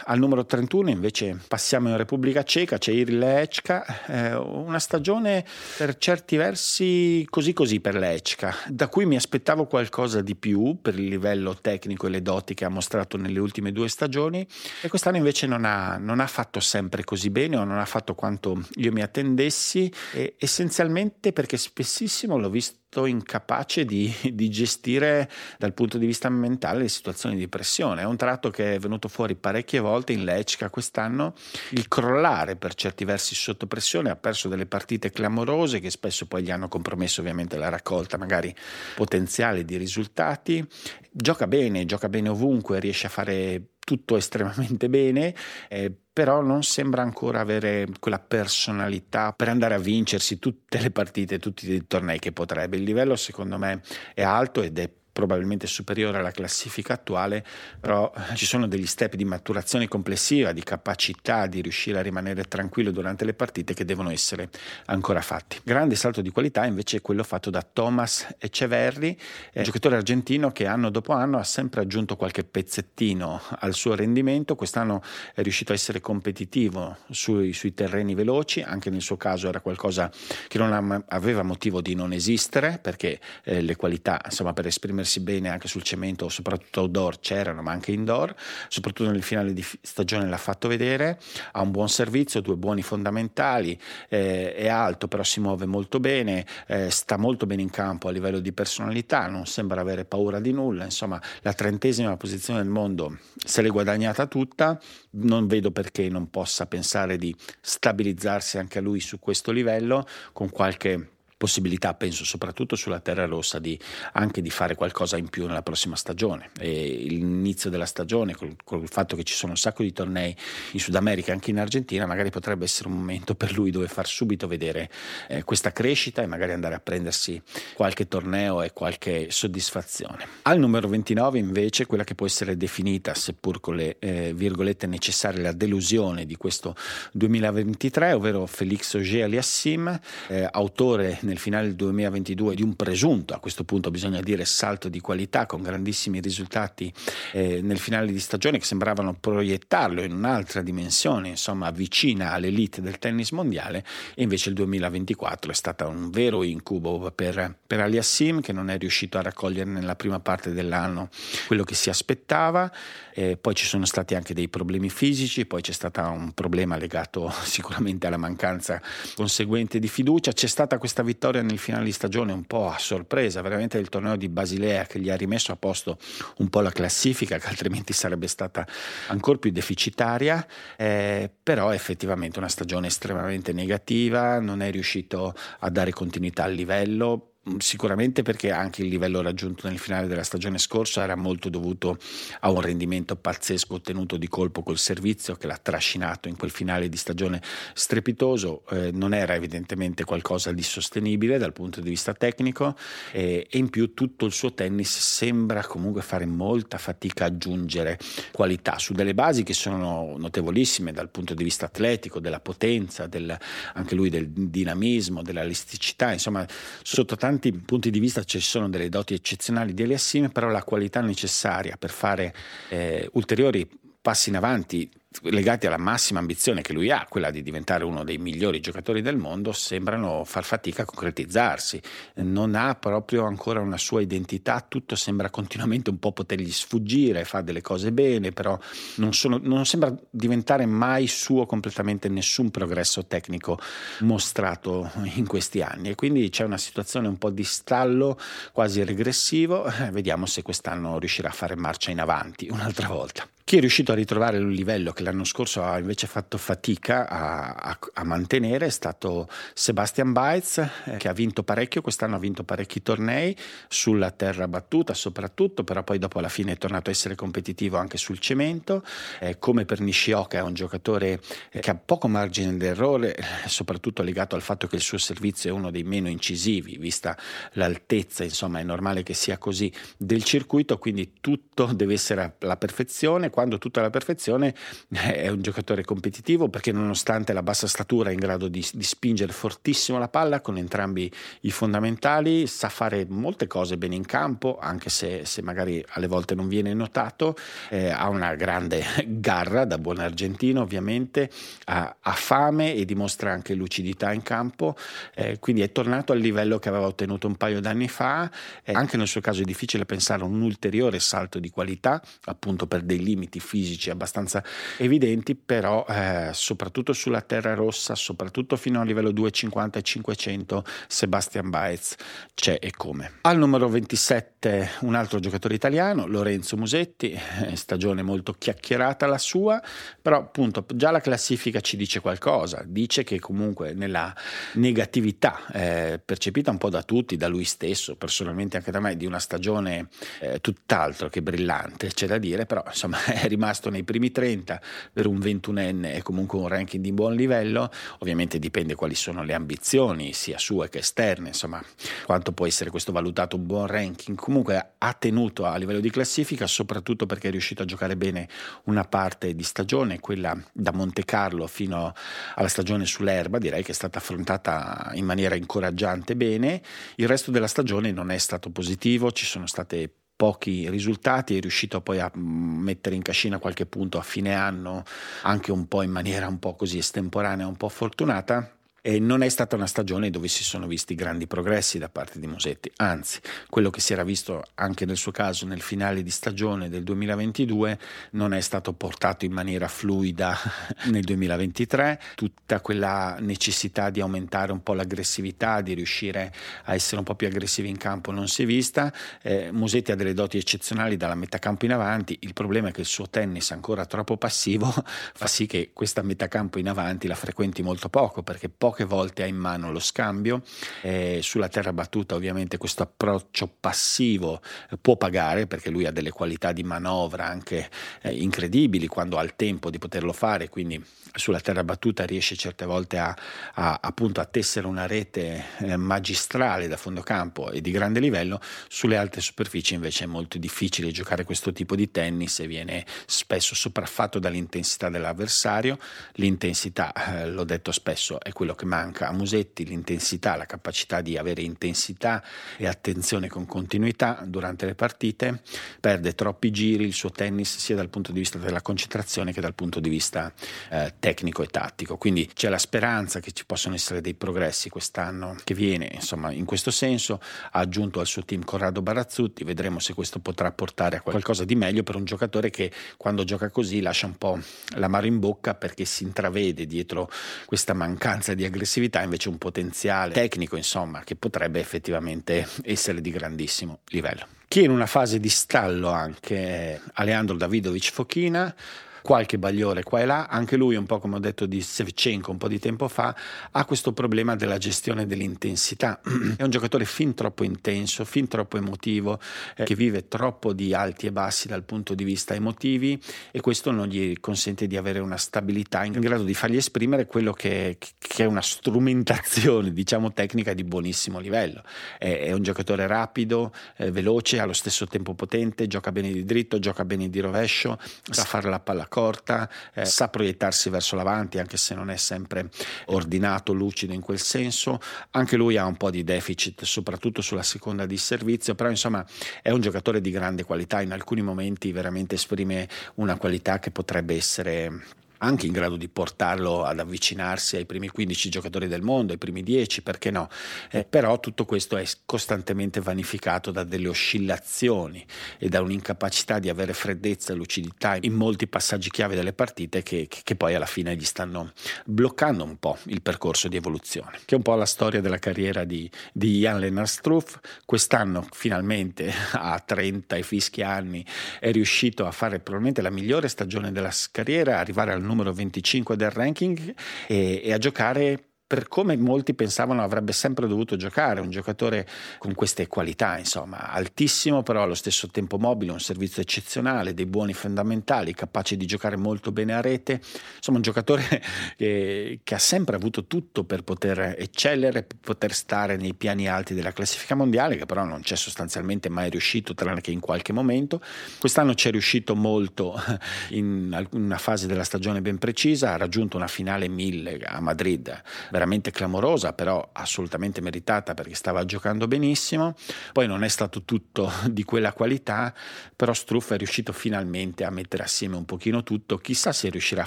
Al numero 31 invece passiamo in Repubblica Ceca, c'è Iril Lechka, eh, una stagione per certi versi così così per Lechka, da cui mi aspettavo qualcosa di più per il livello tecnico e le doti che ha mostrato nelle ultime due stagioni e quest'anno invece non ha, non ha fatto sempre così bene o non ha fatto quanto io mi attendessi, essenzialmente perché spessissimo l'ho visto incapace di, di, gestire dal punto di vista mentale le situazioni di pressione. È un tratto che è venuto fuori parecchie volte in Lechka quest'anno, il crollare per certi versi sotto pressione, ha perso delle partite clamorose che spesso poi gli hanno compromesso ovviamente la raccolta magari potenziale di risultati. Gioca bene, gioca bene ovunque, riesce a fare tutto estremamente bene, eh, però non sembra ancora avere quella personalità per andare a vincersi tutte le partite, tutti i tornei che potrebbe. Il livello secondo me è alto ed è probabilmente superiore alla classifica attuale, però ci sono degli step di maturazione complessiva, di capacità di riuscire a rimanere tranquillo durante le partite che devono essere ancora fatti. Grande salto di qualità invece è quello fatto da Thomas Eceverri, eh, giocatore argentino che anno dopo anno ha sempre aggiunto qualche pezzettino al suo rendimento, quest'anno è riuscito a essere competitivo sui, sui terreni veloci, anche nel suo caso era qualcosa che non aveva motivo di non esistere perché eh, le qualità insomma, per esprimersi bene anche sul cemento, soprattutto outdoor, c'erano, ma anche indoor, soprattutto nel finale di stagione l'ha fatto vedere, ha un buon servizio, due buoni fondamentali, eh, è alto però si muove molto bene, eh, sta molto bene in campo a livello di personalità, non sembra avere paura di nulla, insomma la trentesima posizione del mondo se l'è guadagnata tutta, non vedo perché non possa pensare di stabilizzarsi anche lui su questo livello con qualche possibilità, penso soprattutto sulla Terra Rossa, di, anche di fare qualcosa in più nella prossima stagione. E l'inizio della stagione, col, col, fatto che ci sono un sacco di tornei in Sud America anche in Argentina, magari potrebbe essere un momento per lui dove far subito vedere eh, questa crescita e magari andare a prendersi qualche torneo e qualche soddisfazione. Al numero 29 invece, quella che può essere definita, seppur con le eh, virgolette necessarie, la delusione di questo 2023, ovvero Felix Auger Aliassim, eh, autore nel finale del 2022 di un presunto, a questo punto bisogna dire, salto di qualità con grandissimi risultati eh, nel finale di stagione che sembravano proiettarlo in un'altra dimensione, insomma vicina all'elite del tennis mondiale e invece il 2024 è stato un vero incubo per, per Aliassim che non è riuscito a raccogliere nella prima parte dell'anno quello che si aspettava, eh, poi ci sono stati anche dei problemi fisici, poi c'è stato un problema legato sicuramente alla mancanza conseguente di fiducia, c'è stata questa vittoria vittoria nel finale di stagione un po' a sorpresa, veramente il torneo di Basilea che gli ha rimesso a posto un po' la classifica che altrimenti sarebbe stata ancora più deficitaria, eh, però effettivamente una stagione estremamente negativa, non è riuscito a dare continuità al livello, sicuramente perché anche il livello raggiunto nel finale della stagione scorsa era molto dovuto a un rendimento pazzesco ottenuto di colpo col servizio che l'ha trascinato in quel finale di stagione strepitoso, eh, non era evidentemente qualcosa di sostenibile dal punto di vista tecnico eh, e in più tutto il suo tennis sembra comunque fare molta fatica a aggiungere qualità su delle basi che sono notevolissime dal punto di vista atletico, della potenza, del, anche lui del dinamismo, della elasticità, insomma sotto tanti tanti punti di vista ci sono delle doti eccezionali di Eliassim, però la qualità necessaria per fare eh, ulteriori passi in avanti legati alla massima ambizione che lui ha, quella di diventare uno dei migliori giocatori del mondo, sembrano far fatica a concretizzarsi. Non ha proprio ancora una sua identità, tutto sembra continuamente un po' potergli sfuggire, fa delle cose bene, però non, sono, non sembra diventare mai suo completamente nessun progresso tecnico mostrato in questi anni. E quindi c'è una situazione un po' di stallo, quasi regressivo. Eh, vediamo se quest'anno riuscirà a fare marcia in avanti un'altra volta. Chi è riuscito a ritrovare un livello che l'anno scorso ha invece fatto fatica a, a, a mantenere è stato Sebastian Baez, eh, che ha vinto parecchio, quest'anno ha vinto parecchi tornei sulla terra battuta soprattutto, però poi dopo alla fine è tornato a essere competitivo anche sul cemento, eh, come per Nishioka è un giocatore eh, che ha poco margine d'errore, eh, soprattutto legato al fatto che il suo servizio è uno dei meno incisivi, vista l'altezza, insomma è normale che sia così, del circuito, quindi tutto deve essere alla perfezione tutta la perfezione è un giocatore competitivo perché nonostante la bassa statura è in grado di, di spingere fortissimo la palla con entrambi i fondamentali, sa fare molte cose bene in campo, anche se, se magari alle volte non viene notato, eh, ha una grande garra da buon argentino ovviamente, ha, ha, fame e dimostra anche lucidità in campo, eh, quindi è tornato al livello che aveva ottenuto un paio d'anni fa, eh, anche nel suo caso è difficile pensare a un ulteriore salto di qualità, appunto per dei limiti limiti fisici abbastanza evidenti, però eh, soprattutto sulla terra rossa, soprattutto fino a livello 250 e 500, Sebastian Baez c'è e come. Al numero 27 un altro giocatore italiano, Lorenzo Musetti, eh, stagione molto chiacchierata la sua, però appunto già la classifica ci dice qualcosa, dice che comunque nella negatività eh, percepita un po' da tutti, da lui stesso, personalmente anche da me, di una stagione eh, tutt'altro che brillante, c'è da dire, però insomma è rimasto nei primi 30, per un 21enne è comunque un ranking di buon livello, ovviamente dipende quali sono le ambizioni, sia sue che esterne, insomma, quanto può essere questo valutato un buon ranking. Comunque ha tenuto a livello di classifica, soprattutto perché è riuscito a giocare bene una parte di stagione, quella da Monte Carlo fino alla stagione sull'erba, direi che è stata affrontata in maniera incoraggiante bene. Il resto della stagione non è stato positivo, ci sono state pochi risultati, è riuscito poi a mettere in cascina qualche punto a fine anno, anche un po' in maniera un po' così estemporanea, un po' fortunata e non è stata una stagione dove si sono visti grandi progressi da parte di Musetti, anzi, quello che si era visto anche nel suo caso nel finale di stagione del 2022 non è stato portato in maniera fluida nel 2023. Tutta quella necessità di aumentare un po' l'aggressività, di riuscire a essere un po' più aggressivi in campo non si è vista. Eh, Musetti ha delle doti eccezionali dalla metà campo in avanti, il problema è che il suo tennis ancora troppo passivo fa sì che questa metà campo in avanti la frequenti molto poco perché poco poche volte ha in mano lo scambio, eh, sulla terra battuta ovviamente questo approccio passivo eh, può pagare perché lui ha delle qualità di manovra anche eh, incredibili quando ha il tempo di poterlo fare, quindi sulla terra battuta riesce certe volte a, a, appunto a tessere una rete eh, magistrale da fondo campo e di grande livello, sulle alte superfici invece è molto difficile giocare questo tipo di tennis e viene spesso sopraffatto dall'intensità dell'avversario, l'intensità, eh, l'ho detto spesso, è quello che che manca a Musetti l'intensità, la capacità di avere intensità e attenzione con continuità durante le partite, perde troppi giri il suo tennis sia dal punto di vista della concentrazione che dal punto di vista eh, tecnico e tattico. Quindi c'è la speranza che ci possano essere dei progressi quest'anno che viene, insomma, in questo senso, ha aggiunto al suo team Corrado Barazzutti, vedremo se questo potrà portare a qualcosa di meglio per un giocatore che quando gioca così lascia un po' l'amaro in bocca perché si intravede dietro questa mancanza di aggressività invece un potenziale tecnico, insomma, che potrebbe effettivamente essere di grandissimo livello. Chi è in una fase di stallo anche Aleandro Davidovic Fochina, qualche bagliore qua e là, anche lui un po' come ho detto di Sevchenko un po' di tempo fa, ha questo problema della gestione dell'intensità, è un giocatore fin troppo intenso, fin troppo emotivo, eh, che vive troppo di alti e bassi dal punto di vista emotivi e questo non gli consente di avere una stabilità in grado di fargli esprimere quello che, che è una strumentazione diciamo tecnica di buonissimo livello. È, è un giocatore rapido, eh, veloce, allo stesso tempo potente, gioca bene di dritto, gioca bene di rovescio, sa fare la palla corta, eh, sa proiettarsi verso l'avanti anche se non è sempre ordinato, lucido in quel senso. Anche lui ha un po' di deficit, soprattutto sulla seconda di servizio, però insomma è un giocatore di grande qualità, in alcuni momenti veramente esprime una qualità che potrebbe essere anche in grado di portarlo ad avvicinarsi ai primi 15 giocatori del mondo, ai primi 10, perché no? Eh, però tutto questo è costantemente vanificato da delle oscillazioni e da un'incapacità di avere freddezza e lucidità in molti passaggi chiave delle partite che, che poi alla fine gli stanno bloccando un po' il percorso di evoluzione, che è un po' la storia della carriera di, di Jan Lennart Struff. Quest'anno finalmente a 30 e fischi anni è riuscito a fare probabilmente la migliore stagione della carriera, arrivare al numero 25 del ranking e, e a giocare per come molti pensavano avrebbe sempre dovuto giocare, un giocatore con queste qualità, insomma, altissimo però allo stesso tempo mobile, un servizio eccezionale, dei buoni fondamentali, capace di giocare molto bene a rete, insomma un giocatore che, che ha sempre avuto tutto per poter eccellere, per poter stare nei piani alti della classifica mondiale, che però non c'è sostanzialmente mai riuscito, tranne che in qualche momento. Quest'anno ci è riuscito molto in una fase della stagione ben precisa, ha raggiunto una finale 1000 a Madrid, veramente clamorosa, però assolutamente meritata perché stava giocando benissimo. Poi non è stato tutto di quella qualità, però Struff è riuscito finalmente a mettere assieme un pochino tutto. Chissà se riuscirà a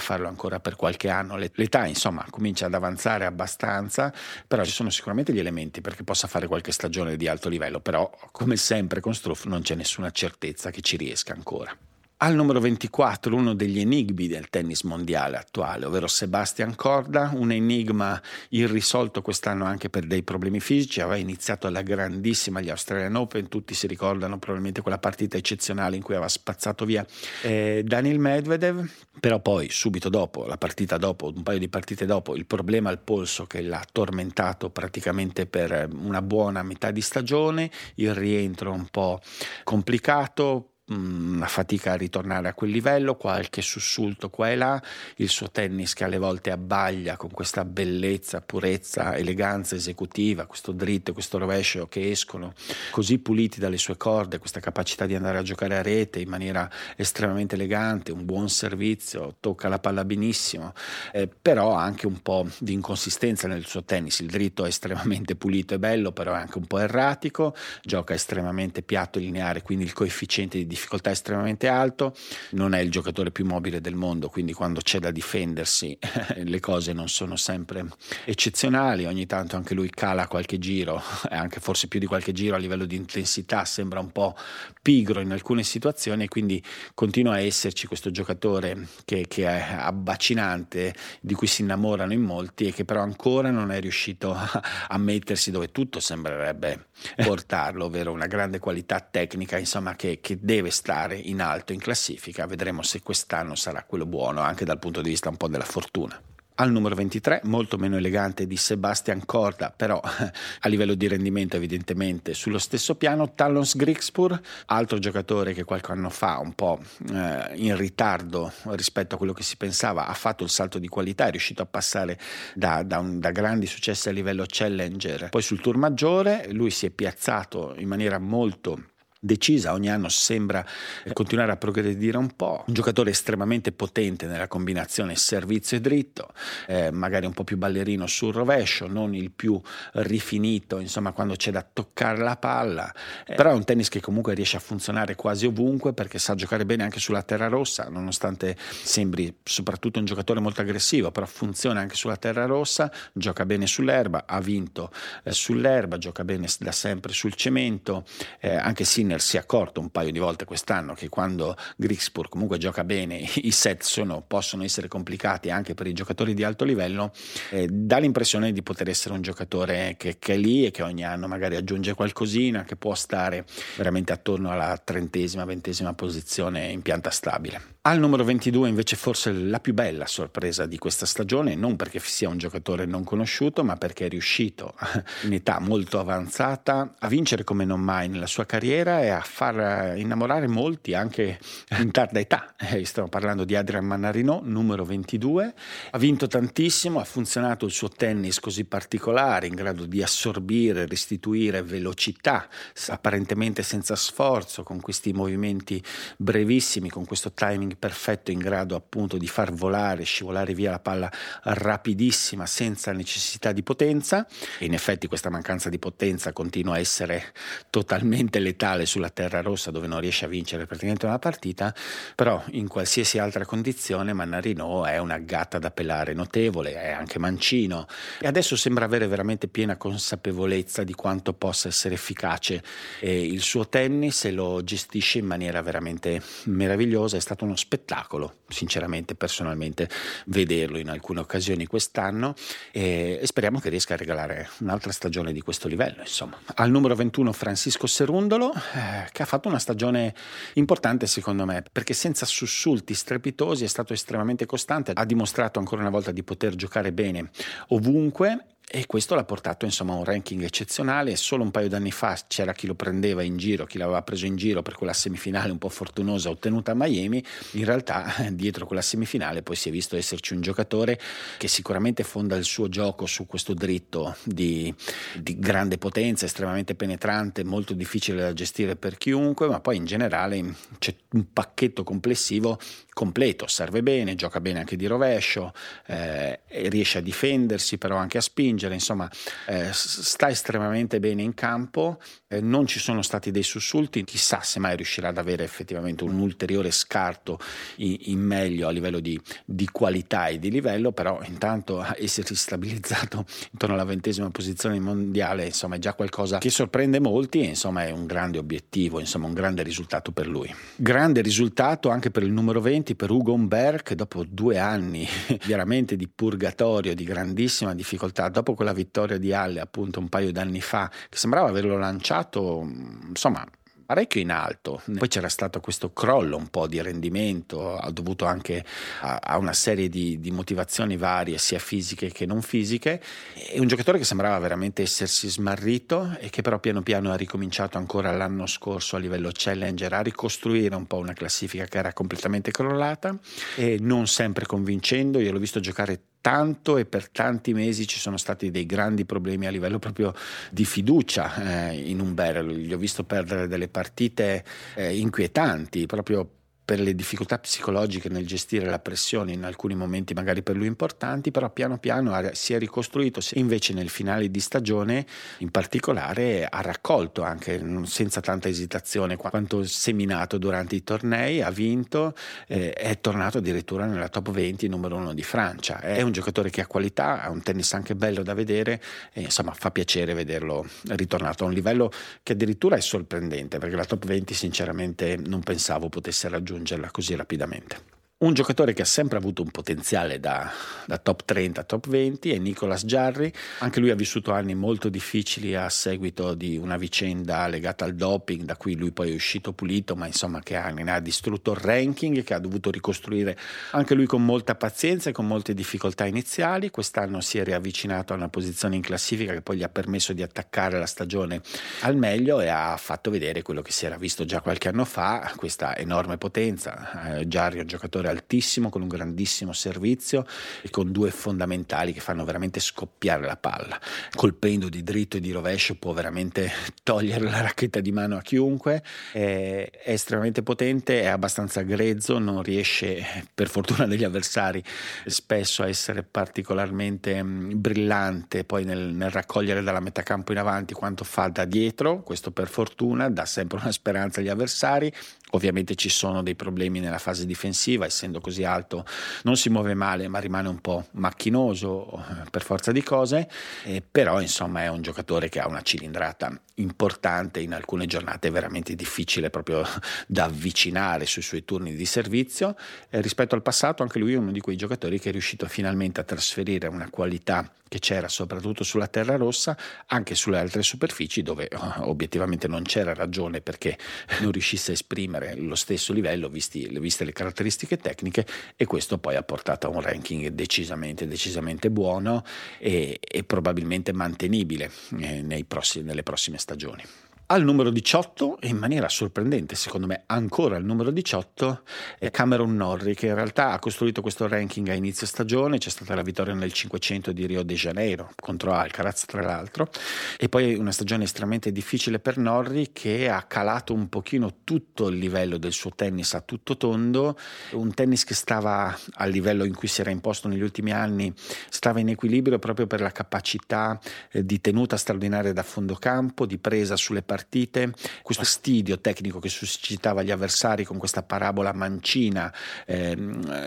farlo ancora per qualche anno. L'età, insomma, comincia ad avanzare abbastanza, però ci sono sicuramente gli elementi perché possa fare qualche stagione di alto livello, però come sempre con Struff non c'è nessuna certezza che ci riesca ancora. Al numero 24, uno degli enigmi del tennis mondiale attuale, ovvero Sebastian Corda, un enigma irrisolto quest'anno anche per dei problemi fisici, aveva iniziato alla grandissima agli Australian Open, tutti si ricordano probabilmente quella partita eccezionale in cui aveva spazzato via eh, Daniel Medvedev, però poi subito dopo, la partita dopo, un paio di partite dopo, il problema al polso che l'ha tormentato praticamente per una buona metà di stagione, il rientro un po' complicato, una fatica a ritornare a quel livello, qualche sussulto qua e là, il suo tennis che alle volte abbaglia con questa bellezza, purezza, eleganza esecutiva, questo dritto, questo rovescio che escono così puliti dalle sue corde, questa capacità di andare a giocare a rete in maniera estremamente elegante, un buon servizio, tocca la palla benissimo, eh, però anche un po' di inconsistenza nel suo tennis, il dritto è estremamente pulito e bello, però è anche un po' erratico, gioca estremamente piatto e lineare, quindi il coefficiente di difficoltà estremamente alto, non è il giocatore più mobile del mondo, quindi quando c'è da difendersi le cose non sono sempre eccezionali, ogni tanto anche lui cala qualche giro, anche forse più di qualche giro a livello di intensità, sembra un po' pigro in alcune situazioni e quindi continua a esserci questo giocatore che, che è abbacinante, di cui si innamorano in molti e che però ancora non è riuscito a, mettersi dove tutto sembrerebbe portarlo, ovvero una grande qualità tecnica, insomma, che, che deve stare in alto in classifica, vedremo se quest'anno sarà quello buono anche dal punto di vista un po' della fortuna. Al numero 23, molto meno elegante di Sebastian Corda, però a livello di rendimento evidentemente sullo stesso piano, Talons Grigspur, altro giocatore che qualche anno fa, un po' eh, in ritardo rispetto a quello che si pensava, ha fatto il salto di qualità, è riuscito a passare da, da, un, da grandi successi a livello challenger. Poi sul tour maggiore lui si è piazzato in maniera molto decisa, ogni anno sembra eh, continuare a progredire un po', un giocatore estremamente potente nella combinazione servizio e dritto, eh, magari un po' più ballerino sul rovescio, non il più rifinito, insomma quando c'è da toccare la palla, eh, però è un tennis che comunque riesce a funzionare quasi ovunque perché sa giocare bene anche sulla terra rossa, nonostante sembri soprattutto un giocatore molto aggressivo, però funziona anche sulla terra rossa, gioca bene sull'erba, ha vinto eh, sull'erba, gioca bene da sempre sul cemento, eh, anche Sinner Sinner si è accorto un paio di volte quest'anno che quando Grigspur comunque gioca bene i set sono, possono essere complicati anche per i giocatori di alto livello, eh, dà l'impressione di poter essere un giocatore che, che, è lì e che ogni anno magari aggiunge qualcosina, che può stare veramente attorno alla trentesima, ventesima posizione in pianta stabile. Al numero 22 invece forse la più bella sorpresa di questa stagione, non perché sia un giocatore non conosciuto, ma perché è riuscito in età molto avanzata a vincere come non mai nella sua carriera e a far innamorare molti anche in tarda età. Eh, stiamo parlando di Adrian Mannarino, numero 22. Ha vinto tantissimo, ha funzionato il suo tennis così particolare, in grado di assorbire, restituire velocità, apparentemente senza sforzo, con questi movimenti brevissimi, con questo timing perfetto in grado appunto di far volare, scivolare via la palla rapidissima senza necessità di potenza. In effetti questa mancanza di potenza continua a essere totalmente letale sulla terra rossa dove non riesce a vincere praticamente una partita, però in qualsiasi altra condizione Mannarino è una gatta da pelare notevole, è anche mancino. E adesso sembra avere veramente piena consapevolezza di quanto possa essere efficace e il suo tennis e lo gestisce in maniera veramente meravigliosa, è stato uno spettacolo, sinceramente, personalmente, vederlo in alcune occasioni quest'anno e, e speriamo che riesca a regalare un'altra stagione di questo livello. Insomma. Al numero 21 Francisco Serundolo, eh, che ha fatto una stagione importante secondo me, perché senza sussulti strepitosi è stato estremamente costante, ha dimostrato ancora una volta di poter giocare bene ovunque e questo l'ha portato insomma a un ranking eccezionale. Solo un paio d'anni fa c'era chi lo prendeva in giro, chi l'aveva preso in giro per quella semifinale un po' fortunosa ottenuta a Miami. In realtà, dietro quella semifinale, poi si è visto esserci un giocatore che sicuramente fonda il suo gioco su questo dritto di, di grande potenza, estremamente penetrante, molto difficile da gestire per chiunque, ma poi in generale c'è un pacchetto complessivo completo, serve bene, gioca bene anche di rovescio, eh, riesce a difendersi, però anche a spingere, insomma eh, sta estremamente bene in campo, eh, non ci sono stati dei sussulti, chissà se mai riuscirà ad avere effettivamente un ulteriore scarto in, in meglio a livello di, di, qualità e di livello, però intanto essersi stabilizzato intorno alla ventesima posizione mondiale, insomma è già qualcosa che sorprende molti e insomma è un grande obiettivo, insomma un grande risultato per lui. Grande risultato anche per il numero 20 complimenti per Ugo Umber che dopo due anni veramente di purgatorio, di grandissima difficoltà, dopo quella vittoria di Halle appunto un paio d'anni fa, che sembrava averlo lanciato insomma parecchio in alto. Poi c'era stato questo crollo un po' di rendimento, dovuto anche a, a una serie di, di, motivazioni varie, sia fisiche che non fisiche. È un giocatore che sembrava veramente essersi smarrito e che però piano piano ha ricominciato ancora l'anno scorso a livello challenger a ricostruire un po' una classifica che era completamente crollata e non sempre convincendo. Io l'ho visto giocare tanto e per tanti mesi ci sono stati dei grandi problemi a livello proprio di fiducia eh, in Umberlo. Gli ho visto perdere delle partite eh, inquietanti proprio per le difficoltà psicologiche nel gestire la pressione in alcuni momenti magari per lui importanti, però piano piano si è ricostruito, invece nel finale di stagione in particolare ha raccolto anche senza tanta esitazione quanto seminato durante i tornei, ha vinto, eh, è tornato addirittura nella top 20 numero uno di Francia, è un giocatore che ha qualità, ha un tennis anche bello da vedere e insomma fa piacere vederlo ritornato a un livello che addirittura è sorprendente perché la top 20 sinceramente non pensavo potesse raggiungere raggiungerla così rapidamente. Un giocatore che ha sempre avuto un potenziale da, da, top 30 a top 20 è Nicolas Jarry, anche lui ha vissuto anni molto difficili a seguito di una vicenda legata al doping, da cui lui poi è uscito pulito, ma insomma che ha, ne ha distrutto il ranking, che ha dovuto ricostruire anche lui con molta pazienza e con molte difficoltà iniziali. Quest'anno si è riavvicinato a una posizione in classifica che poi gli ha permesso di attaccare la stagione al meglio e ha fatto vedere quello che si era visto già qualche anno fa, questa enorme potenza. Eh, Jarry è un giocatore giocatore altissimo con un grandissimo servizio e con due fondamentali che fanno veramente scoppiare la palla. Colpendo di dritto e di rovescio può veramente togliere la racchetta di mano a chiunque, è, è estremamente potente, è abbastanza grezzo, non riesce per fortuna degli avversari spesso a essere particolarmente mm, brillante poi nel, nel raccogliere dalla metà campo in avanti quanto fa da dietro, questo per fortuna dà sempre una speranza agli avversari, Ovviamente ci sono dei problemi nella fase difensiva, essendo così alto non si muove male ma rimane un po' macchinoso per forza di cose, eh, però insomma è un giocatore che ha una cilindrata importante, in alcune giornate veramente difficile proprio da avvicinare sui suoi turni di servizio. Eh, rispetto al passato anche lui è uno di quei giocatori che è riuscito finalmente a trasferire una qualità che c'era soprattutto sulla terra rossa, anche sulle altre superfici dove oh, obiettivamente non c'era ragione perché non riuscisse a esprimere lo stesso livello visti, viste le caratteristiche tecniche e questo poi ha portato a un ranking decisamente, decisamente buono e, e probabilmente mantenibile eh, prossimi, nelle prossime stagioni. Al numero 18, in maniera sorprendente secondo me, ancora al numero 18, è Cameron Norrie, che in realtà ha costruito questo ranking a inizio stagione, c'è stata la vittoria nel 500 di Rio de Janeiro contro Alcaraz tra l'altro, e poi una stagione estremamente difficile per Norrie che ha calato un pochino tutto il livello del suo tennis a tutto tondo, un tennis che stava al livello in cui si era imposto negli ultimi anni, stava in equilibrio proprio per la capacità eh, di tenuta straordinaria da fondo campo, di presa sulle partite partite, questo fastidio tecnico che suscitava gli avversari con questa parabola mancina eh,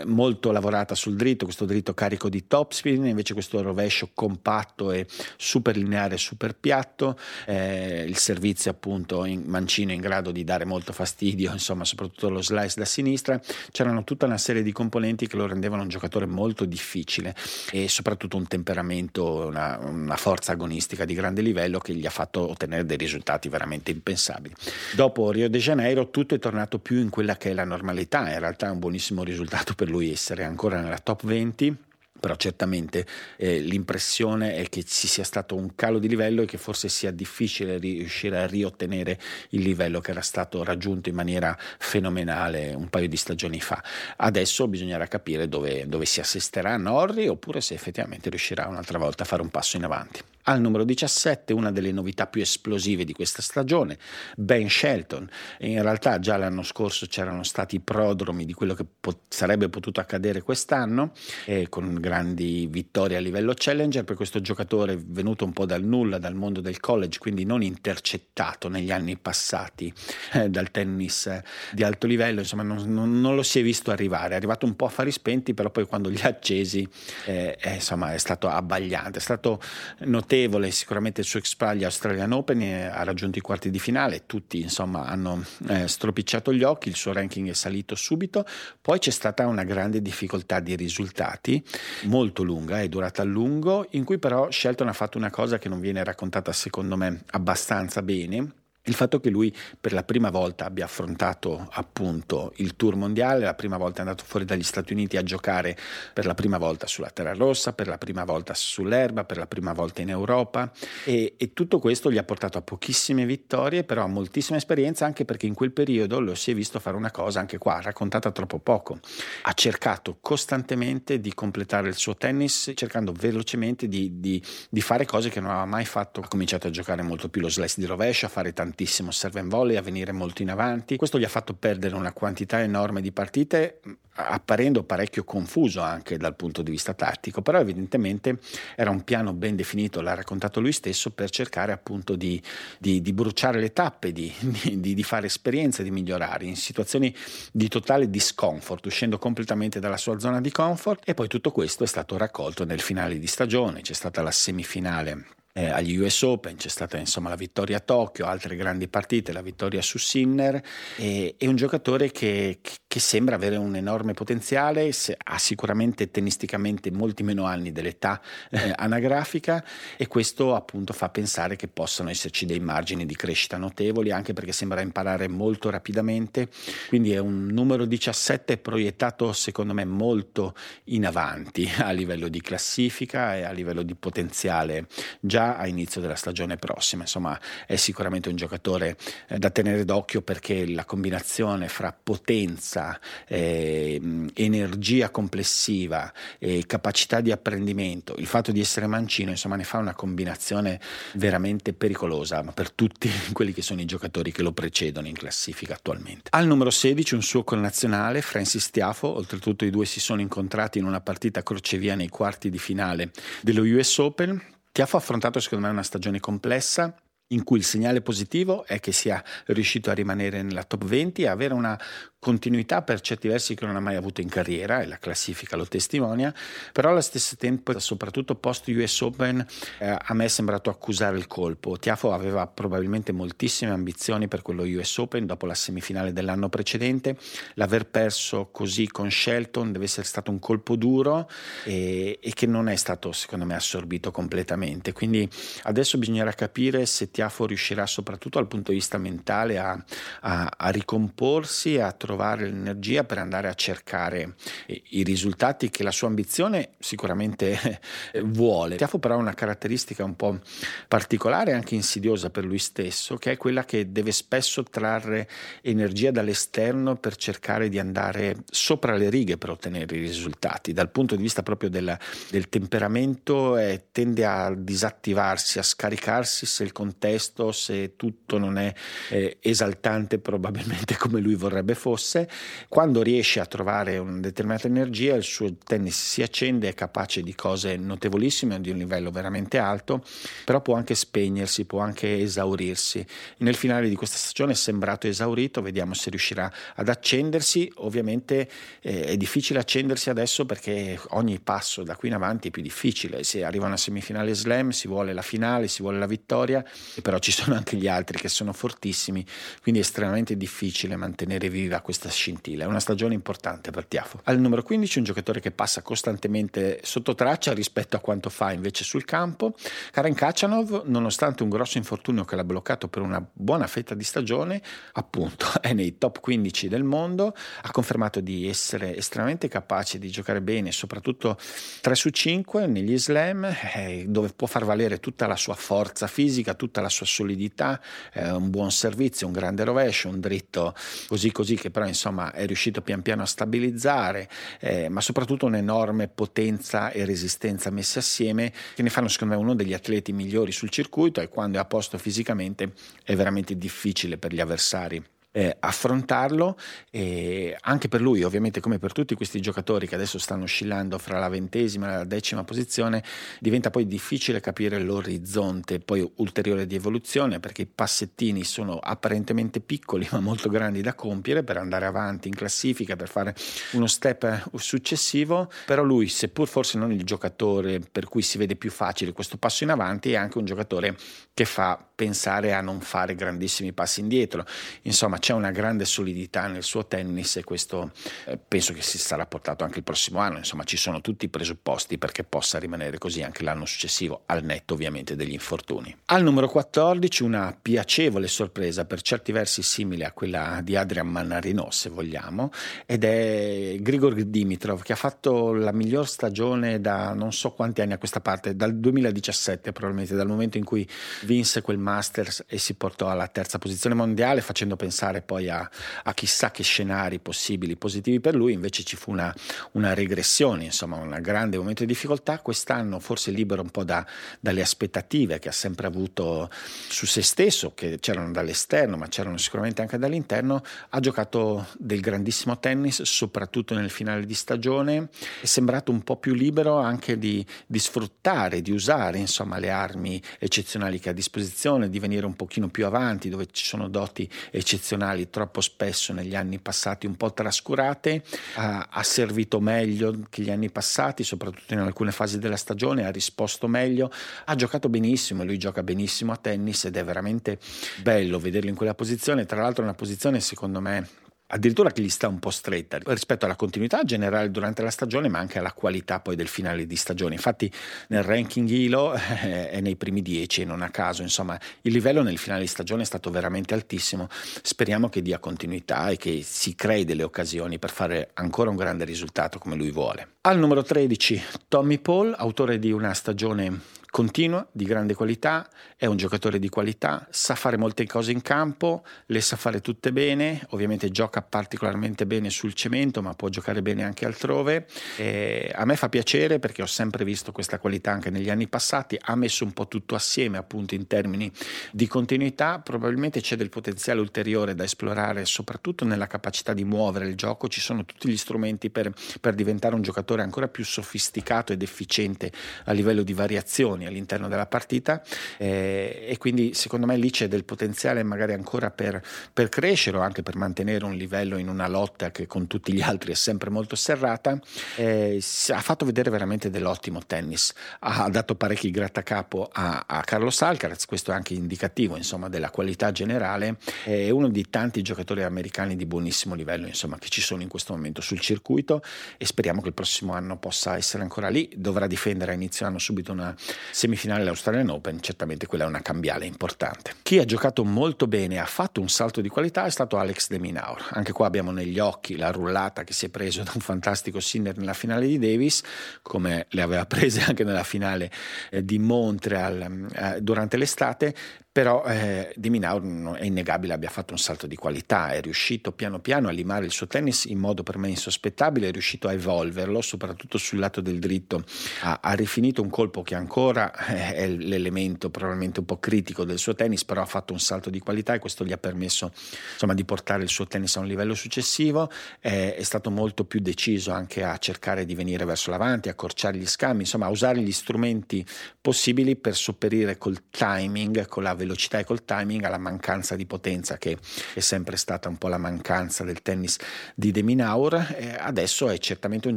molto lavorata sul dritto, questo dritto carico di topspin, invece questo rovescio compatto e super lineare, super piatto, eh, il servizio appunto in mancino in grado di dare molto fastidio, insomma soprattutto lo slice da sinistra, c'erano tutta una serie di componenti che lo rendevano un giocatore molto difficile e soprattutto un temperamento, una, una forza agonistica di grande livello che gli ha fatto ottenere dei risultati veramente veramente impensabili. Dopo Rio de Janeiro tutto è tornato più in quella che è la normalità, in realtà è un buonissimo risultato per lui essere ancora nella top 20 però certamente eh, l'impressione è che ci sia stato un calo di livello e che forse sia difficile riuscire a riottenere il livello che era stato raggiunto in maniera fenomenale un paio di stagioni fa. Adesso bisognerà capire dove, dove si assisterà Norri oppure se effettivamente riuscirà un'altra volta a fare un passo in avanti. Al numero 17, una delle novità più esplosive di questa stagione, Ben Shelton. In realtà già l'anno scorso c'erano stati i prodromi di quello che po- sarebbe potuto accadere quest'anno, eh, con grandi vittorie a livello challenger per questo giocatore venuto un po' dal nulla, dal mondo del college, quindi non intercettato negli anni passati eh, dal tennis di alto livello, insomma non, non, non, lo si è visto arrivare, è arrivato un po' a fari spenti, però poi quando li ha accesi eh, è, insomma, è stato abbagliante, è stato notevole notevole sicuramente il suo exploit agli Australian Open, ha raggiunto i quarti di finale, tutti insomma hanno eh, stropicciato gli occhi, il suo ranking è salito subito, poi c'è stata una grande difficoltà di risultati, molto lunga, è durata a lungo, in cui però Shelton ha fatto una cosa che non viene raccontata secondo me abbastanza bene, il fatto che lui per la prima volta abbia affrontato appunto il tour mondiale, la prima volta è andato fuori dagli Stati Uniti a giocare per la prima volta sulla terra rossa, per la prima volta sull'erba, per la prima volta in Europa e, e tutto questo gli ha portato a pochissime vittorie, però a moltissima esperienza anche perché in quel periodo lo si è visto fare una cosa anche qua raccontata troppo poco. Ha cercato costantemente di completare il suo tennis, cercando velocemente di, di, di fare cose che non aveva mai fatto. Ha cominciato a giocare molto più lo slice di rovescio, a fare tanti tantissimo serve in volley, a venire molto in avanti. Questo gli ha fatto perdere una quantità enorme di partite, apparendo parecchio confuso anche dal punto di vista tattico, però evidentemente era un piano ben definito, l'ha raccontato lui stesso, per cercare appunto di, di, di bruciare le tappe, di, di, fare esperienza, di migliorare in situazioni di totale discomfort, uscendo completamente dalla sua zona di comfort e poi tutto questo è stato raccolto nel finale di stagione, c'è stata la semifinale eh, agli US Open, c'è stata insomma la vittoria a Tokyo, altre grandi partite, la vittoria su Sinner, e, è un giocatore che, che, sembra avere un enorme potenziale, ha sicuramente tennisticamente molti meno anni dell'età eh, anagrafica e questo appunto fa pensare che possano esserci dei margini di crescita notevoli, anche perché sembra imparare molto rapidamente, quindi è un numero 17 proiettato secondo me molto in avanti a livello di classifica e a livello di potenziale già già a inizio della stagione prossima. Insomma, è sicuramente un giocatore eh, da tenere d'occhio perché la combinazione fra potenza, eh, energia complessiva e capacità di apprendimento, il fatto di essere mancino, insomma, ne fa una combinazione veramente pericolosa per tutti quelli che sono i giocatori che lo precedono in classifica attualmente. Al numero 16 un suo connazionale, Francis Tiafo, oltretutto i due si sono incontrati in una partita crocevia nei quarti di finale dello US Open Tiafo ha affrontato secondo me una stagione complessa in cui il segnale positivo è che sia riuscito a rimanere nella top 20 e avere una continuità per certi versi che non ha mai avuto in carriera e la classifica lo testimonia, però allo stesso tempo, soprattutto post US Open, eh, a me è sembrato accusare il colpo. Tiafo aveva probabilmente moltissime ambizioni per quello US Open dopo la semifinale dell'anno precedente, l'aver perso così con Shelton deve essere stato un colpo duro e, e che non è stato secondo me assorbito completamente, quindi adesso bisognerà capire se Tiafo riuscirà soprattutto dal punto di vista mentale a, a, a ricomporsi a trovare trovare l'energia per andare a cercare i risultati che la sua ambizione sicuramente vuole. Tiafo però ha una caratteristica un po' particolare e anche insidiosa per lui stesso, che è quella che deve spesso trarre energia dall'esterno per cercare di andare sopra le righe per ottenere i risultati. Dal punto di vista proprio del, del temperamento eh, tende a disattivarsi, a scaricarsi se il contesto, se tutto non è eh, esaltante probabilmente come lui vorrebbe fosse fosse, quando riesce a trovare una determinata energia il suo tennis si accende, è capace di cose notevolissime, di un livello veramente alto, però può anche spegnersi, può anche esaurirsi. Nel finale di questa stagione è sembrato esaurito, vediamo se riuscirà ad accendersi, ovviamente eh, è difficile accendersi adesso perché ogni passo da qui in avanti è più difficile, se arriva una semifinale slam si vuole la finale, si vuole la vittoria, però ci sono anche gli altri che sono fortissimi, quindi è estremamente difficile mantenere viva questa scintilla. È una stagione importante per Tiafo. Al numero 15 un giocatore che passa costantemente sotto traccia rispetto a quanto fa invece sul campo. Karen Kachanov, nonostante un grosso infortunio che l'ha bloccato per una buona fetta di stagione, appunto è nei top 15 del mondo, ha confermato di essere estremamente capace di giocare bene, soprattutto 3 su 5 negli slam, eh, dove può far valere tutta la sua forza fisica, tutta la sua solidità, eh, un buon servizio, un grande rovescio, un dritto così così che però insomma è riuscito pian piano a stabilizzare, eh, ma soprattutto un'enorme potenza e resistenza messe assieme che ne fanno secondo me uno degli atleti migliori sul circuito e quando è a posto fisicamente è veramente difficile per gli avversari eh, affrontarlo e anche per lui ovviamente come per tutti questi giocatori che adesso stanno oscillando fra la ventesima e la decima posizione diventa poi difficile capire l'orizzonte poi ulteriore di evoluzione perché i passettini sono apparentemente piccoli ma molto grandi da compiere per andare avanti in classifica per fare uno step successivo. Però lui seppur forse non il giocatore per cui si vede più facile questo passo in avanti è anche un giocatore che fa pensare a non fare grandissimi passi indietro. Insomma c'è una grande solidità nel suo tennis e questo eh, penso che si sarà portato anche il prossimo anno, insomma ci sono tutti i presupposti perché possa rimanere così anche l'anno successivo, al netto ovviamente degli infortuni. Al numero 14 una piacevole sorpresa per certi versi simile a quella di Adrian Mannarino se vogliamo ed è Grigor Dimitrov che ha fatto la miglior stagione da non so quanti anni a questa parte, dal 2017 probabilmente, dal momento in cui vinse quel Masters e si portò alla terza posizione mondiale facendo pensare poi a, a chissà che scenari possibili positivi per lui, invece ci fu una, una regressione, insomma un grande momento di difficoltà, quest'anno forse libero un po' da, dalle aspettative che ha sempre avuto su se stesso, che c'erano dall'esterno ma c'erano sicuramente anche dall'interno, ha giocato del grandissimo tennis, soprattutto nel finale di stagione, è sembrato un po' più libero anche di, di sfruttare, di usare insomma le armi eccezionali che ha a disposizione, di venire un pochino più avanti dove ci sono doti eccezionali troppo spesso negli anni passati un po' trascurate, ha, ha servito meglio che gli anni passati, soprattutto in alcune fasi della stagione, ha risposto meglio, ha giocato benissimo, lui gioca benissimo a tennis ed è veramente bello vederlo in quella posizione, tra l'altro è una posizione secondo me addirittura che gli sta un po' stretta rispetto alla continuità generale durante la stagione, ma anche alla qualità poi del finale di stagione. Infatti nel ranking Hilo eh, è nei primi dieci e non a caso, insomma, il livello nel finale di stagione è stato veramente altissimo. Speriamo che dia continuità e che si crei delle occasioni per fare ancora un grande risultato come lui vuole. Al numero 13 Tommy Paul, autore di una stagione continua, di grande qualità, è un giocatore di qualità, sa fare molte cose in campo, le sa fare tutte bene, ovviamente gioca particolarmente bene sul cemento, ma può giocare bene anche altrove. E a me fa piacere perché ho sempre visto questa qualità anche negli anni passati, ha messo un po' tutto assieme appunto in termini di continuità, probabilmente c'è del potenziale ulteriore da esplorare, soprattutto nella capacità di muovere il gioco, ci sono tutti gli strumenti per, per diventare un giocatore ancora più sofisticato ed efficiente a livello di variazione azioni all'interno della partita eh, e quindi secondo me lì c'è del potenziale magari ancora per, per crescere o anche per mantenere un livello in una lotta che con tutti gli altri è sempre molto serrata. Eh, ha fatto vedere veramente dell'ottimo tennis, ha dato parecchi grattacapo a, a Carlos Alcaraz, questo è anche indicativo insomma, della qualità generale, è uno di tanti giocatori americani di buonissimo livello insomma, che ci sono in questo momento sul circuito e speriamo che il prossimo anno possa essere ancora lì, dovrà difendere a inizio anno subito una semifinale dell'Australian Open, certamente quella è una cambiale importante. Chi ha giocato molto bene e ha fatto un salto di qualità è stato Alex De Minaur. Anche qua abbiamo negli occhi la rullata che si è preso da un fantastico Sinner nella finale di Davis, come le aveva prese anche nella finale eh, di Montreal eh, durante l'estate, però eh, Di Minaur è innegabile abbia fatto un salto di qualità, è riuscito piano piano a limare il suo tennis in modo per me insospettabile, è riuscito a evolverlo, soprattutto sul lato del dritto, ha, ha rifinito un colpo che ancora eh, è l'elemento probabilmente un po' critico del suo tennis, però ha fatto un salto di qualità e questo gli ha permesso insomma, di portare il suo tennis a un livello successivo, è, è stato molto più deciso anche a cercare di venire verso l'avanti, accorciare gli scambi, insomma a usare gli strumenti possibili per sopperire col timing, con la velocità e col timing alla mancanza di potenza che è sempre stata un po' la mancanza del tennis di De Minaur. Adesso è certamente un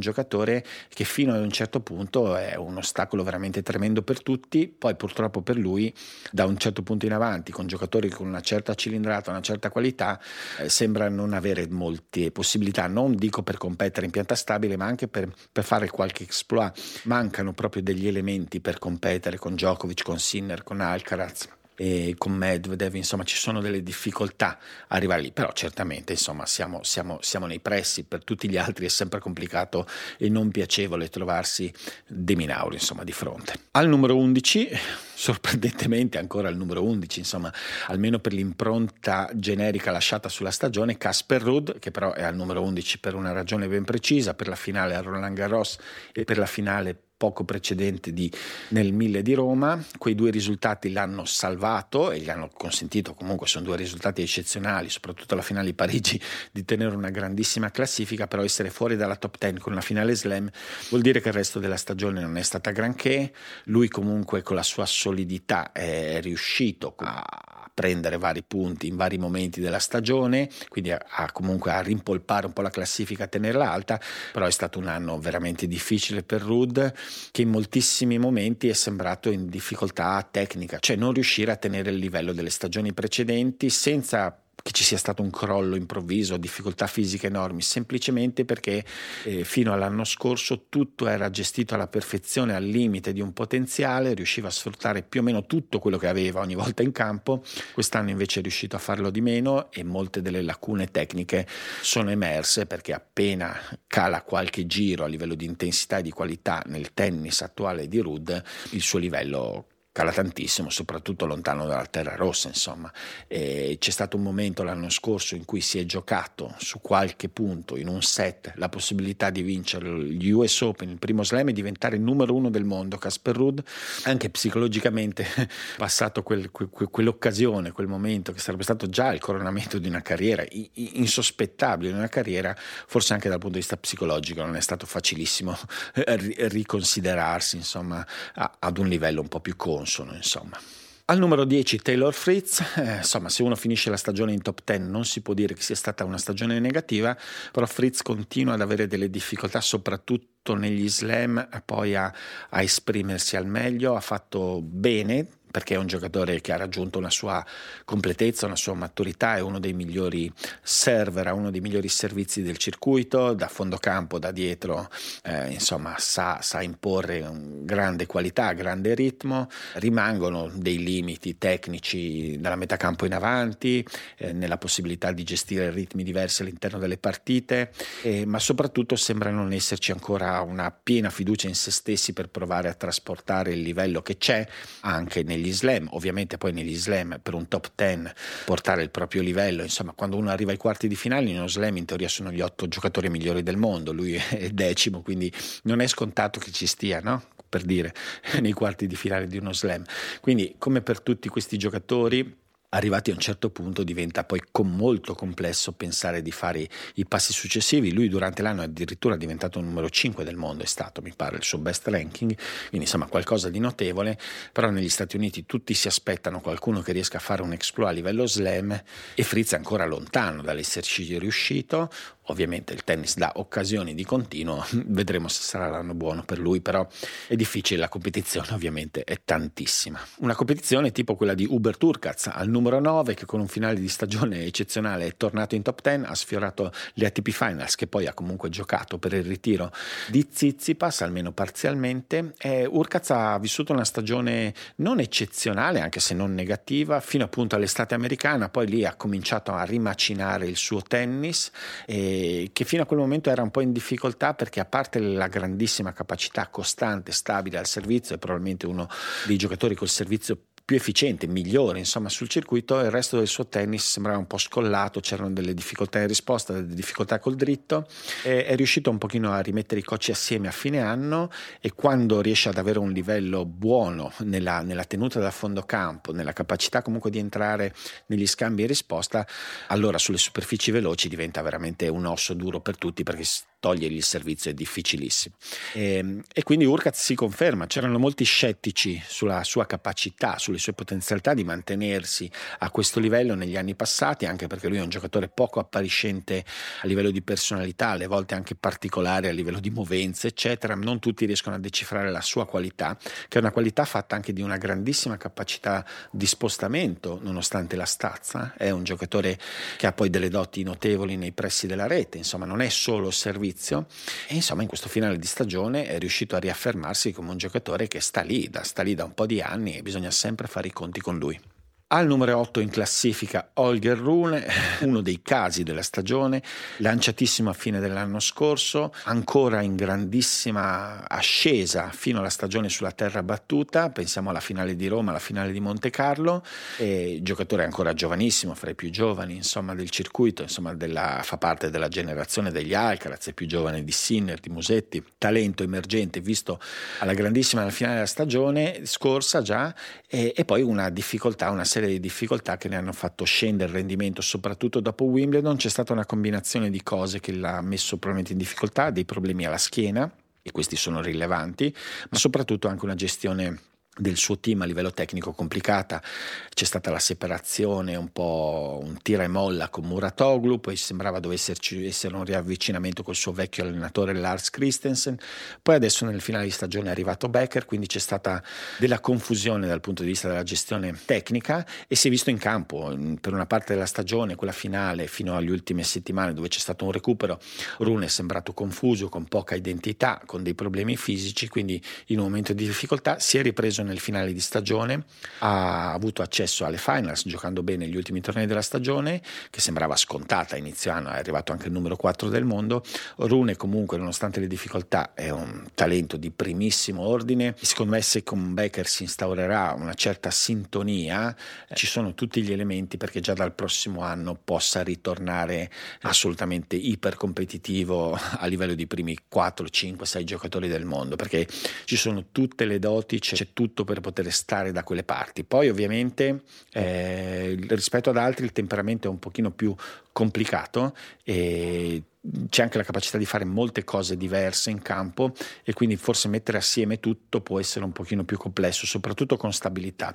giocatore che fino ad un certo punto è un ostacolo veramente tremendo per tutti, poi purtroppo per lui da un certo punto in avanti con giocatori con una certa cilindrata, una certa qualità, eh, sembra non avere molte possibilità, non dico per competere in pianta stabile, ma anche per, per fare qualche exploit. Mancano proprio degli elementi per competere con Djokovic, con Sinner, con Alcaraz e con Medvedev, insomma ci sono delle difficoltà arrivare lì, però certamente insomma siamo, siamo, siamo, nei pressi, per tutti gli altri è sempre complicato e non piacevole trovarsi De Minauri insomma di fronte. Al numero 11, sorprendentemente ancora al numero 11, insomma almeno per l'impronta generica lasciata sulla stagione, Casper Rudd che però è al numero 11 per una ragione ben precisa, per la finale a Roland Garros e per la finale poco precedente di, nel 1000 di Roma. Quei due risultati l'hanno salvato e gli hanno consentito, comunque sono due risultati eccezionali, soprattutto la finale di Parigi, di tenere una grandissima classifica, però essere fuori dalla top 10 con una finale slam vuol dire che il resto della stagione non è stata granché. Lui comunque con la sua solidità è riuscito a prendere vari punti in vari momenti della stagione, quindi a, a comunque a rimpolpare un po' la classifica, a tenerla alta, però è stato un anno veramente difficile per Rud che in moltissimi momenti è sembrato in difficoltà tecnica, cioè non riuscire a tenere il livello delle stagioni precedenti senza che ci sia stato un crollo improvviso, difficoltà fisiche enormi, semplicemente perché eh, fino all'anno scorso tutto era gestito alla perfezione, al limite di un potenziale, riusciva a sfruttare più o meno tutto quello che aveva ogni volta in campo, quest'anno invece è riuscito a farlo di meno e molte delle lacune tecniche sono emerse perché appena cala qualche giro a livello di intensità e di qualità nel tennis attuale di Rud, il suo livello cala tantissimo, soprattutto lontano dalla terra rossa, insomma. E c'è stato un momento l'anno scorso in cui si è giocato su qualche punto in un set la possibilità di vincere gli US Open, il primo slam e diventare il numero uno del mondo, Casper Rudd, anche psicologicamente passato quel, que, quell'occasione, quel momento che sarebbe stato già il coronamento di una carriera insospettabile, di una carriera, forse anche dal punto di vista psicologico non è stato facilissimo riconsiderarsi, insomma, ad un livello un po' più consono consono, insomma. Al numero 10 Taylor Fritz, eh, insomma se uno finisce la stagione in top 10 non si può dire che sia stata una stagione negativa, però Fritz continua ad avere delle difficoltà soprattutto negli slam, poi a, a esprimersi al meglio, ha fatto bene perché è un giocatore che ha raggiunto una sua completezza, una sua maturità, è uno dei migliori server, ha uno dei migliori servizi del circuito, da fondo campo, da dietro, eh, insomma sa, sa imporre grande qualità, grande ritmo, rimangono dei limiti tecnici dalla metà campo in avanti, eh, nella possibilità di gestire ritmi diversi all'interno delle partite, eh, ma soprattutto sembra non esserci ancora una piena fiducia in se stessi per provare a trasportare il livello che c'è anche negli negli slam, ovviamente poi negli slam per un top 10 portare il proprio livello, insomma quando uno arriva ai quarti di finale in uno slam in teoria sono gli otto giocatori migliori del mondo, lui è decimo, quindi non è scontato che ci stia, no? per dire, nei quarti di finale di uno slam. Quindi come per tutti questi giocatori arrivati a un certo punto diventa poi com molto complesso pensare di fare i passi successivi. Lui durante l'anno è addirittura diventato numero 5 del mondo, è stato mi pare il suo best ranking, quindi insomma qualcosa di notevole, però negli Stati Uniti tutti si aspettano qualcuno che riesca a fare un exploit a livello slam e Fritz è ancora lontano dall'esserci riuscito, Ovviamente il tennis dà occasioni di continuo, vedremo se sarà l'anno buono per lui, però è difficile, la competizione ovviamente è tantissima. Una competizione tipo quella di Uber Turkaz al numero 9 che con un finale di stagione eccezionale è tornato in top 10, ha sfiorato le ATP Finals che poi ha comunque giocato per il ritiro di Zizipas, almeno parzialmente. E Urkaz ha vissuto una stagione non eccezionale, anche se non negativa, fino appunto all'estate americana, poi lì ha cominciato a rimacinare il suo tennis. E che fino a quel momento era un po' in difficoltà perché a parte la grandissima capacità costante, stabile al servizio, è probabilmente uno dei giocatori col servizio più efficiente, migliore insomma sul circuito, il resto del suo tennis sembrava un po' scollato, c'erano delle difficoltà in risposta, delle difficoltà col dritto, è riuscito un pochino a rimettere i cocci assieme a fine anno e quando riesce ad avere un livello buono nella, nella tenuta da fondo campo, nella capacità comunque di entrare negli scambi e risposta, allora sulle superfici veloci diventa veramente un osso duro per tutti perché togliergli il servizio è difficilissimo. E, ehm, e quindi Urkaz si conferma, c'erano molti scettici sulla sua capacità, sulle sue potenzialità di mantenersi a questo livello negli anni passati, anche perché lui è un giocatore poco appariscente a livello di personalità, alle volte anche particolare a livello di movenze, eccetera. Non tutti riescono a decifrare la sua qualità, che è una qualità fatta anche di una grandissima capacità di spostamento, nonostante la stazza. È un giocatore che ha poi delle doti notevoli nei pressi della rete, insomma, non è solo servizio servizio e insomma in questo finale di stagione è riuscito a riaffermarsi come un giocatore che sta lì, da, sta lì da un po' di anni e bisogna sempre fare i conti con lui. Al numero 8 in classifica Holger Rune, uno dei casi della stagione, lanciatissimo a fine dell'anno scorso, ancora in grandissima ascesa fino alla stagione sulla terra battuta, pensiamo alla finale di Roma, alla finale di Monte Carlo, e giocatore ancora giovanissimo, fra i più giovani insomma, del circuito, insomma, della, fa parte della generazione degli Alcaraz, è più giovane di Sinner, di Musetti, talento emergente visto alla grandissima alla finale della stagione scorsa già, e, e poi una difficoltà, una serie di difficoltà che ne hanno fatto scendere il rendimento, soprattutto dopo Wimbledon. C'è stata una combinazione di cose che l'ha messo probabilmente in difficoltà, dei problemi alla schiena, e questi sono rilevanti, ma soprattutto anche una gestione del suo team a livello tecnico complicata, c'è stata la separazione, un po' un tira e molla con Muratoglu, poi sembrava dovesse essere un riavvicinamento col suo vecchio allenatore Lars Christensen, poi adesso nel finale di stagione è arrivato Becker, quindi c'è stata della confusione dal punto di vista della gestione tecnica e si è visto in campo per una parte della stagione, quella finale fino alle ultime settimane dove c'è stato un recupero, Rune è sembrato confuso, con poca identità, con dei problemi fisici, quindi in un momento di difficoltà si è ripreso nel finale di stagione, ha avuto accesso alle finals giocando bene gli ultimi tornei della stagione, che sembrava scontata inizio anno, è arrivato anche il numero 4 del mondo. Rune comunque, nonostante le difficoltà, è un talento di primissimo ordine. Secondo me se con Becker si instaurerà una certa sintonia, ci sono tutti gli elementi perché già dal prossimo anno possa ritornare assolutamente iper competitivo a livello di primi 4, 5, 6 giocatori del mondo, perché ci sono tutte le doti, c'è tutto tutto per poter stare da quelle parti. Poi ovviamente eh, rispetto ad altri il temperamento è un pochino più complicato e c'è anche la capacità di fare molte cose diverse in campo e quindi forse mettere assieme tutto può essere un pochino più complesso, soprattutto con stabilità.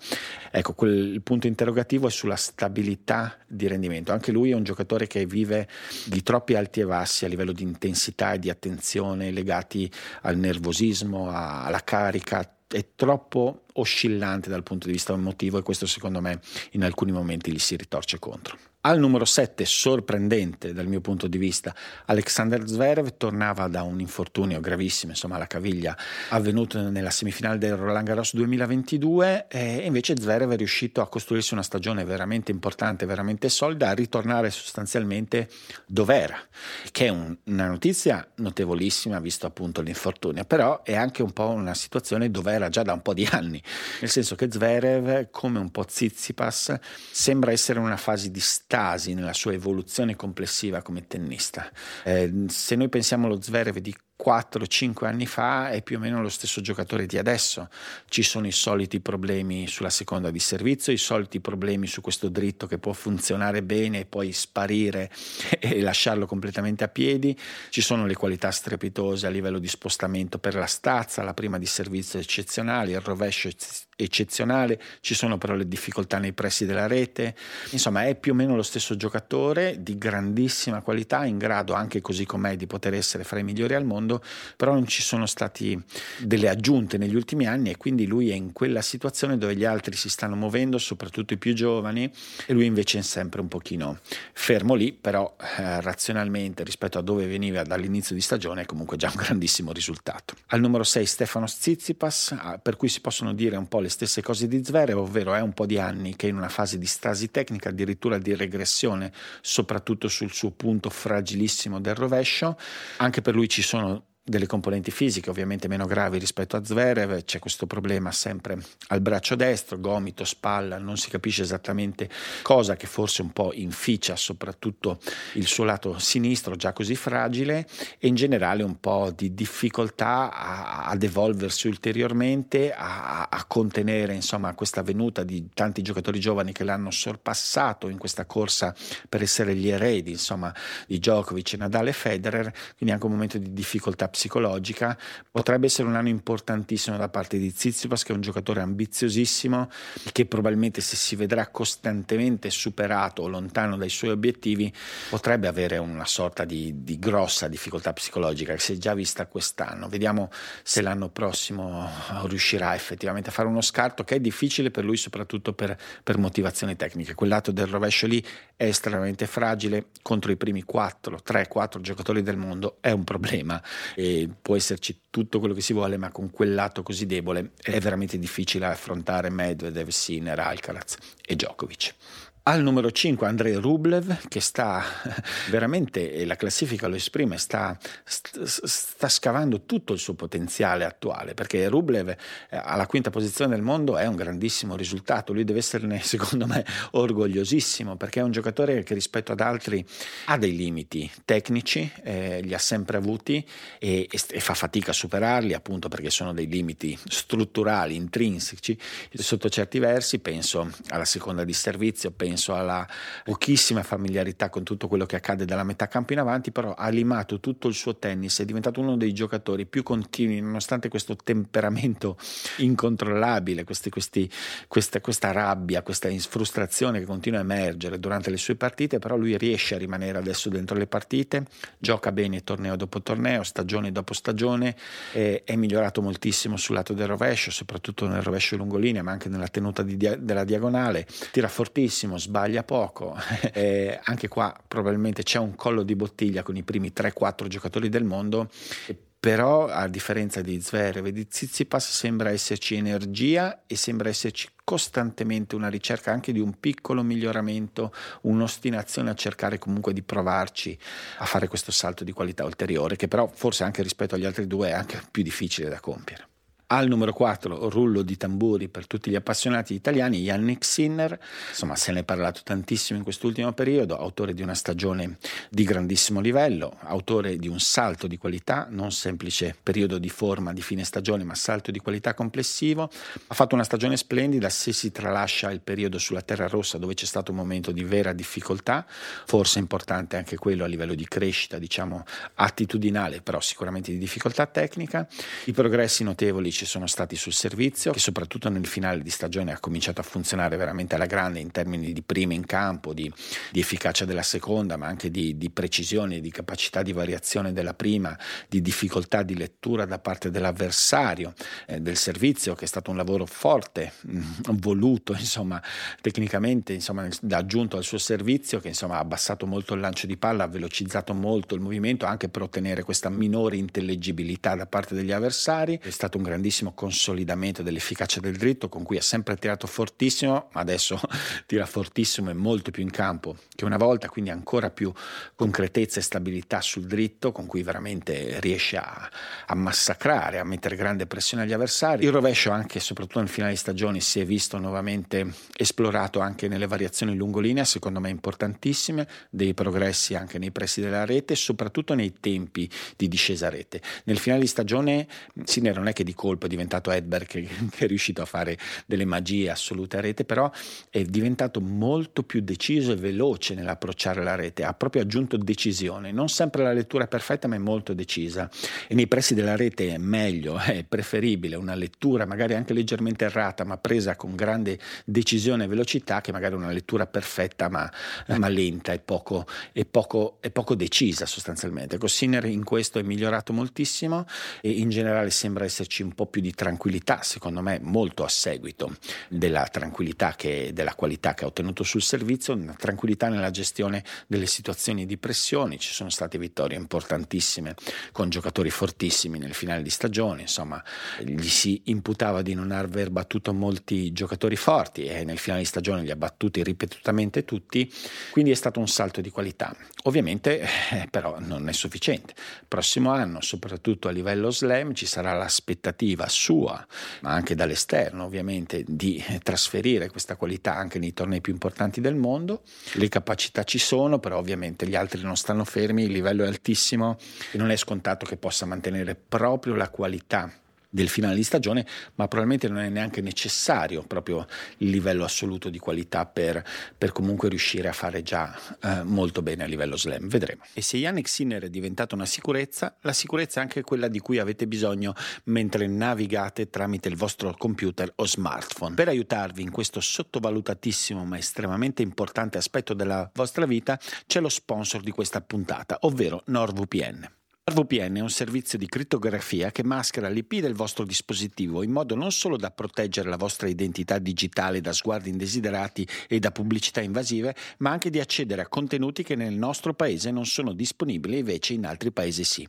Ecco, quel, il punto interrogativo è sulla stabilità di rendimento. Anche lui è un giocatore che vive di troppi alti e bassi a livello di intensità e di attenzione legati al nervosismo, alla carica è troppo oscillante dal punto di vista emotivo e questo secondo me in alcuni momenti gli si ritorce contro. Al numero 7, sorprendente dal mio punto di vista, Alexander Zverev tornava da un infortunio gravissimo, insomma la caviglia avvenuto nella semifinale del Roland Garros 2022 e invece Zverev è riuscito a costruirsi una stagione veramente importante, veramente solida, a ritornare sostanzialmente dov'era, che è un, una notizia notevolissima visto appunto l'infortunio, però è anche un po' una situazione dove era già da un po' di anni, nel senso che Zverev, come un po' Tsitsipas, sembra essere in una fase di stasi nella sua evoluzione complessiva come tennista. Eh, se noi pensiamo allo Zverev di 4-5 anni fa è più o meno lo stesso giocatore di adesso. Ci sono i soliti problemi sulla seconda di servizio, i soliti problemi su questo dritto che può funzionare bene e poi sparire e lasciarlo completamente a piedi. Ci sono le qualità strepitose a livello di spostamento per la stazza, la prima di servizio eccezionale, il rovescio eccezionale, ci sono però le difficoltà nei pressi della rete. Insomma, è più o meno lo stesso giocatore di grandissima qualità, in grado anche così com'è di poter essere fra i migliori al mondo però non ci sono state delle aggiunte negli ultimi anni e quindi lui è in quella situazione dove gli altri si stanno muovendo, soprattutto i più giovani, e lui invece è sempre un pochino fermo lì, però eh, razionalmente rispetto a dove veniva dall'inizio di stagione è comunque già un grandissimo risultato. Al numero 6 Stefano Zizipas, ah, per cui si possono dire un po' le stesse cose di Zverev, ovvero è un po' di anni che è in una fase di stasi tecnica, addirittura di regressione, soprattutto sul suo punto fragilissimo del rovescio. Anche per lui ci sono delle componenti fisiche ovviamente meno gravi rispetto a Zverev, c'è questo problema sempre al braccio destro, gomito, spalla, non si capisce esattamente cosa che forse un po' inficia soprattutto il suo lato sinistro già così fragile e in generale un po' di difficoltà a, ad evolversi ulteriormente, a, a contenere insomma questa venuta di tanti giocatori giovani che l'hanno sorpassato in questa corsa per essere gli eredi insomma di Djokovic, Nadal e Federer, quindi anche un momento di difficoltà psicologica psicologica, potrebbe essere un anno importantissimo da parte di Tsitsipas che è un giocatore ambiziosissimo che probabilmente se si vedrà costantemente superato o lontano dai suoi obiettivi potrebbe avere una sorta di, di grossa difficoltà psicologica che si è già vista quest'anno. Vediamo se l'anno prossimo riuscirà effettivamente a fare uno scarto che è difficile per lui soprattutto per, per motivazioni tecniche. Quel lato del rovescio lì è estremamente fragile contro i primi 4, 3, 4 giocatori del mondo è un problema e può esserci tutto quello che si vuole, ma con quel lato così debole è veramente difficile affrontare Medvedev, Sinner, Alcaraz e Djokovic. Al numero 5 Andrei Rublev che sta veramente, e la classifica lo esprime, sta, sta, scavando tutto il suo potenziale attuale perché Rublev eh, alla quinta posizione del mondo è un grandissimo risultato, lui deve esserne secondo me orgogliosissimo perché è un giocatore che rispetto ad altri ha dei limiti tecnici, eh, li ha sempre avuti e, e, e fa fatica a superarli appunto perché sono dei limiti strutturali, intrinseci. Sotto certi versi, penso alla seconda di servizio, penso penso alla pochissima familiarità con tutto quello che accade dalla metà campo in avanti, però ha limato tutto il suo tennis, è diventato uno dei giocatori più continui, nonostante questo temperamento incontrollabile, questi, questi, questa, questa rabbia, questa frustrazione che continua a emergere durante le sue partite, però lui riesce a rimanere adesso dentro le partite, gioca bene torneo dopo torneo, stagione dopo stagione, è, è migliorato moltissimo sul lato del rovescio, soprattutto nel rovescio lungolinea, ma anche nella tenuta di, della diagonale, tira fortissimo, sbaglia poco, eh, anche qua probabilmente c'è un collo di bottiglia con i primi 3-4 giocatori del mondo però a differenza di Zverev e di Tsitsipas sembra esserci energia e sembra esserci costantemente una ricerca anche di un piccolo miglioramento, un'ostinazione a cercare comunque di provarci a fare questo salto di qualità ulteriore che però forse anche rispetto agli altri due è anche più difficile da compiere. Al numero 4, rullo di tamburi per tutti gli appassionati italiani, Yannick Sinner, insomma se ne è parlato tantissimo in quest'ultimo periodo, autore di una stagione di grandissimo livello, autore di un salto di qualità, non semplice periodo di forma di fine stagione, ma salto di qualità complessivo. Ha fatto una stagione splendida se si tralascia il periodo sulla Terra Rossa dove c'è stato un momento di vera difficoltà, forse importante anche quello a livello di crescita, diciamo attitudinale, però sicuramente di difficoltà tecnica. I progressi notevoli ci sono stati sul servizio, che soprattutto nel finale di stagione ha cominciato a funzionare veramente alla grande in termini di prima in campo, di, di efficacia della seconda, ma anche di, di precisione, di capacità di variazione della prima, di difficoltà di lettura da parte dell'avversario, eh, del servizio, che è stato un lavoro forte, mm, voluto, insomma, tecnicamente, insomma, aggiunto al suo servizio, che insomma, ha abbassato molto il lancio di palla, ha velocizzato molto il movimento, anche per ottenere questa minore intellegibilità da parte degli avversari. È stato un grandissimo grandissimo consolidamento dell'efficacia del dritto con cui ha sempre tirato fortissimo, ma adesso tira fortissimo e molto più in campo che una volta, quindi ancora più concretezza e stabilità sul dritto con cui veramente riesce a, a massacrare, a mettere grande pressione agli avversari. Il rovescio anche soprattutto nel finale di stagione si è visto nuovamente esplorato anche nelle variazioni lungolinea, secondo me importantissime, dei progressi anche nei pressi della rete, soprattutto nei tempi di discesa rete. Nel finale di stagione Sinner non è che di colpo colpo è diventato Edberg che, che, è riuscito a fare delle magie assolute a rete, però è diventato molto più deciso e veloce nell'approcciare la rete, ha proprio aggiunto decisione, non sempre la lettura perfetta ma è molto decisa e nei pressi della rete è meglio, è preferibile una lettura magari anche leggermente errata ma presa con grande decisione e velocità che magari una lettura perfetta ma, ma lenta e poco, poco, poco decisa sostanzialmente. Ecco, Sinner in questo è migliorato moltissimo e in generale sembra esserci un po' più di tranquillità, secondo me molto a seguito della tranquillità che, della qualità che ha ottenuto sul servizio, una tranquillità nella gestione delle situazioni di pressione, ci sono state vittorie importantissime con giocatori fortissimi nel finale di stagione, insomma gli si imputava di non aver battuto molti giocatori forti e nel finale di stagione li ha battuti ripetutamente tutti, quindi è stato un salto di qualità. Ovviamente eh, però non è sufficiente. Prossimo anno, soprattutto a livello slam, ci sarà l'aspettativa iniziativa sua, ma anche dall'esterno ovviamente, di trasferire questa qualità anche nei tornei più importanti del mondo. Le capacità ci sono, però ovviamente gli altri non stanno fermi, il livello è altissimo e non è scontato che possa mantenere proprio la qualità del finale di stagione, ma probabilmente non è neanche necessario proprio il livello assoluto di qualità per, per comunque riuscire a fare già eh, molto bene a livello slam. Vedremo. E se Yannick Sinner è diventata una sicurezza, la sicurezza è anche quella di cui avete bisogno mentre navigate tramite il vostro computer o smartphone. Per aiutarvi in questo sottovalutatissimo ma estremamente importante aspetto della vostra vita c'è lo sponsor di questa puntata, ovvero NordVPN. VPN è un servizio di crittografia che maschera l'IP del vostro dispositivo in modo non solo da proteggere la vostra identità digitale da sguardi indesiderati e da pubblicità invasive, ma anche di accedere a contenuti che nel nostro paese non sono disponibili e invece in altri paesi sì.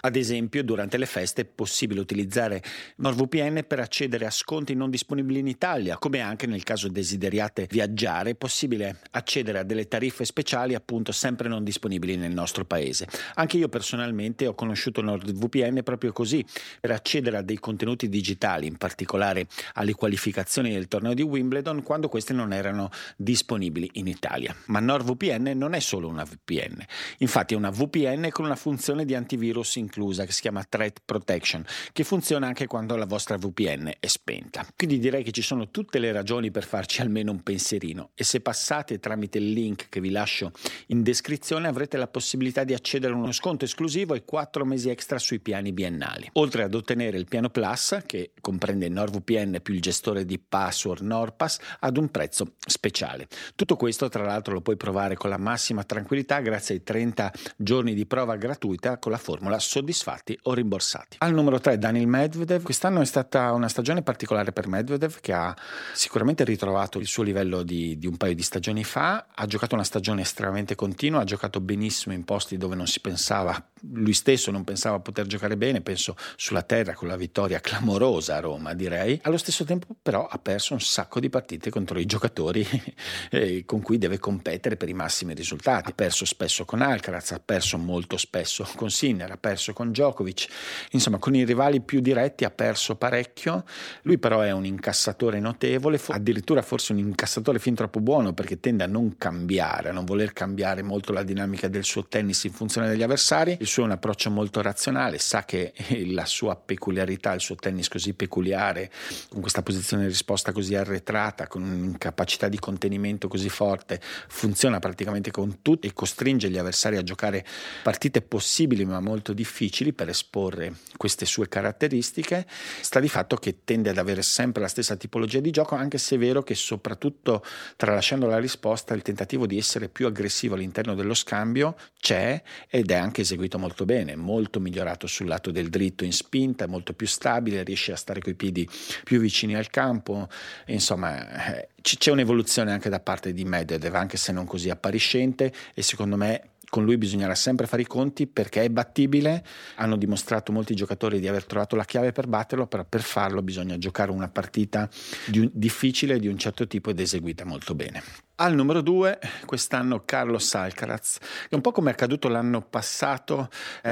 Ad esempio, durante le feste è possibile utilizzare NordVPN per accedere a sconti non disponibili in Italia, come anche nel caso desideriate viaggiare è possibile accedere a delle tariffe speciali appunto sempre non disponibili nel nostro paese. Anche io personalmente personalmente ho conosciuto NordVPN proprio così, per accedere a dei contenuti digitali, in particolare alle qualificazioni del torneo di Wimbledon, quando queste non erano disponibili in Italia. Ma NordVPN non è solo una VPN, infatti è una VPN con una funzione di antivirus inclusa che si chiama Threat Protection, che funziona anche quando la vostra VPN è spenta. Quindi direi che ci sono tutte le ragioni per farci almeno un pensierino e se passate tramite il link che vi lascio in descrizione avrete la possibilità di accedere a uno sconto esclusivo e 4 mesi extra sui piani biennali. Oltre ad ottenere il piano Plus, che comprende NordVPN più il gestore di password NordPass, ad un prezzo speciale. Tutto questo tra l'altro lo puoi provare con la massima tranquillità grazie ai 30 giorni di prova gratuita con la formula soddisfatti o rimborsati. Al numero 3 Daniel Medvedev, quest'anno è stata una stagione particolare per Medvedev che ha sicuramente ritrovato il suo livello di, di un paio di stagioni fa, ha giocato una stagione estremamente continua, ha giocato benissimo in posti dove non si pensava, lui stesso non pensava poter giocare bene, penso sulla terra con la vittoria clamorosa a Roma direi, allo stesso tempo però ha perso un sacco di partite contro i giocatori eh, con cui deve competere per i massimi risultati, ha perso spesso con Alcaraz, ha perso molto spesso con Sinner, ha perso con Djokovic, insomma con i rivali più diretti ha perso parecchio, lui però è un incassatore notevole, addirittura forse un incassatore fin troppo buono perché tende a non cambiare, a non voler cambiare molto la dinamica del suo tennis in funzione degli avversari, il suo è un approccio molto razionale, sa che la sua peculiarità, il suo tennis così peculiare, con questa posizione di risposta così arretrata, con un'incapacità di contenimento così forte, funziona praticamente con tutti e costringe gli avversari a giocare partite possibili ma molto difficili per esporre queste sue caratteristiche, sta di fatto che tende ad avere sempre la stessa tipologia di gioco, anche se è vero che soprattutto tralasciando la risposta il tentativo di essere più aggressivo all'interno dello scambio c'è ed è anche eseguito molto bene, molto migliorato sul lato del dritto in spinta, molto più stabile, riesce a stare coi piedi più vicini al campo, insomma eh, c'è un'evoluzione anche da parte di Medvedev, anche se non così appariscente e secondo me con lui bisognerà sempre fare i conti perché è battibile, hanno dimostrato molti giocatori di aver trovato la chiave per batterlo, però per farlo bisogna giocare una partita di un, difficile di un certo tipo ed eseguita molto bene. Al numero 2 quest'anno Carlos Alcaraz, che un po' come è accaduto l'anno passato eh,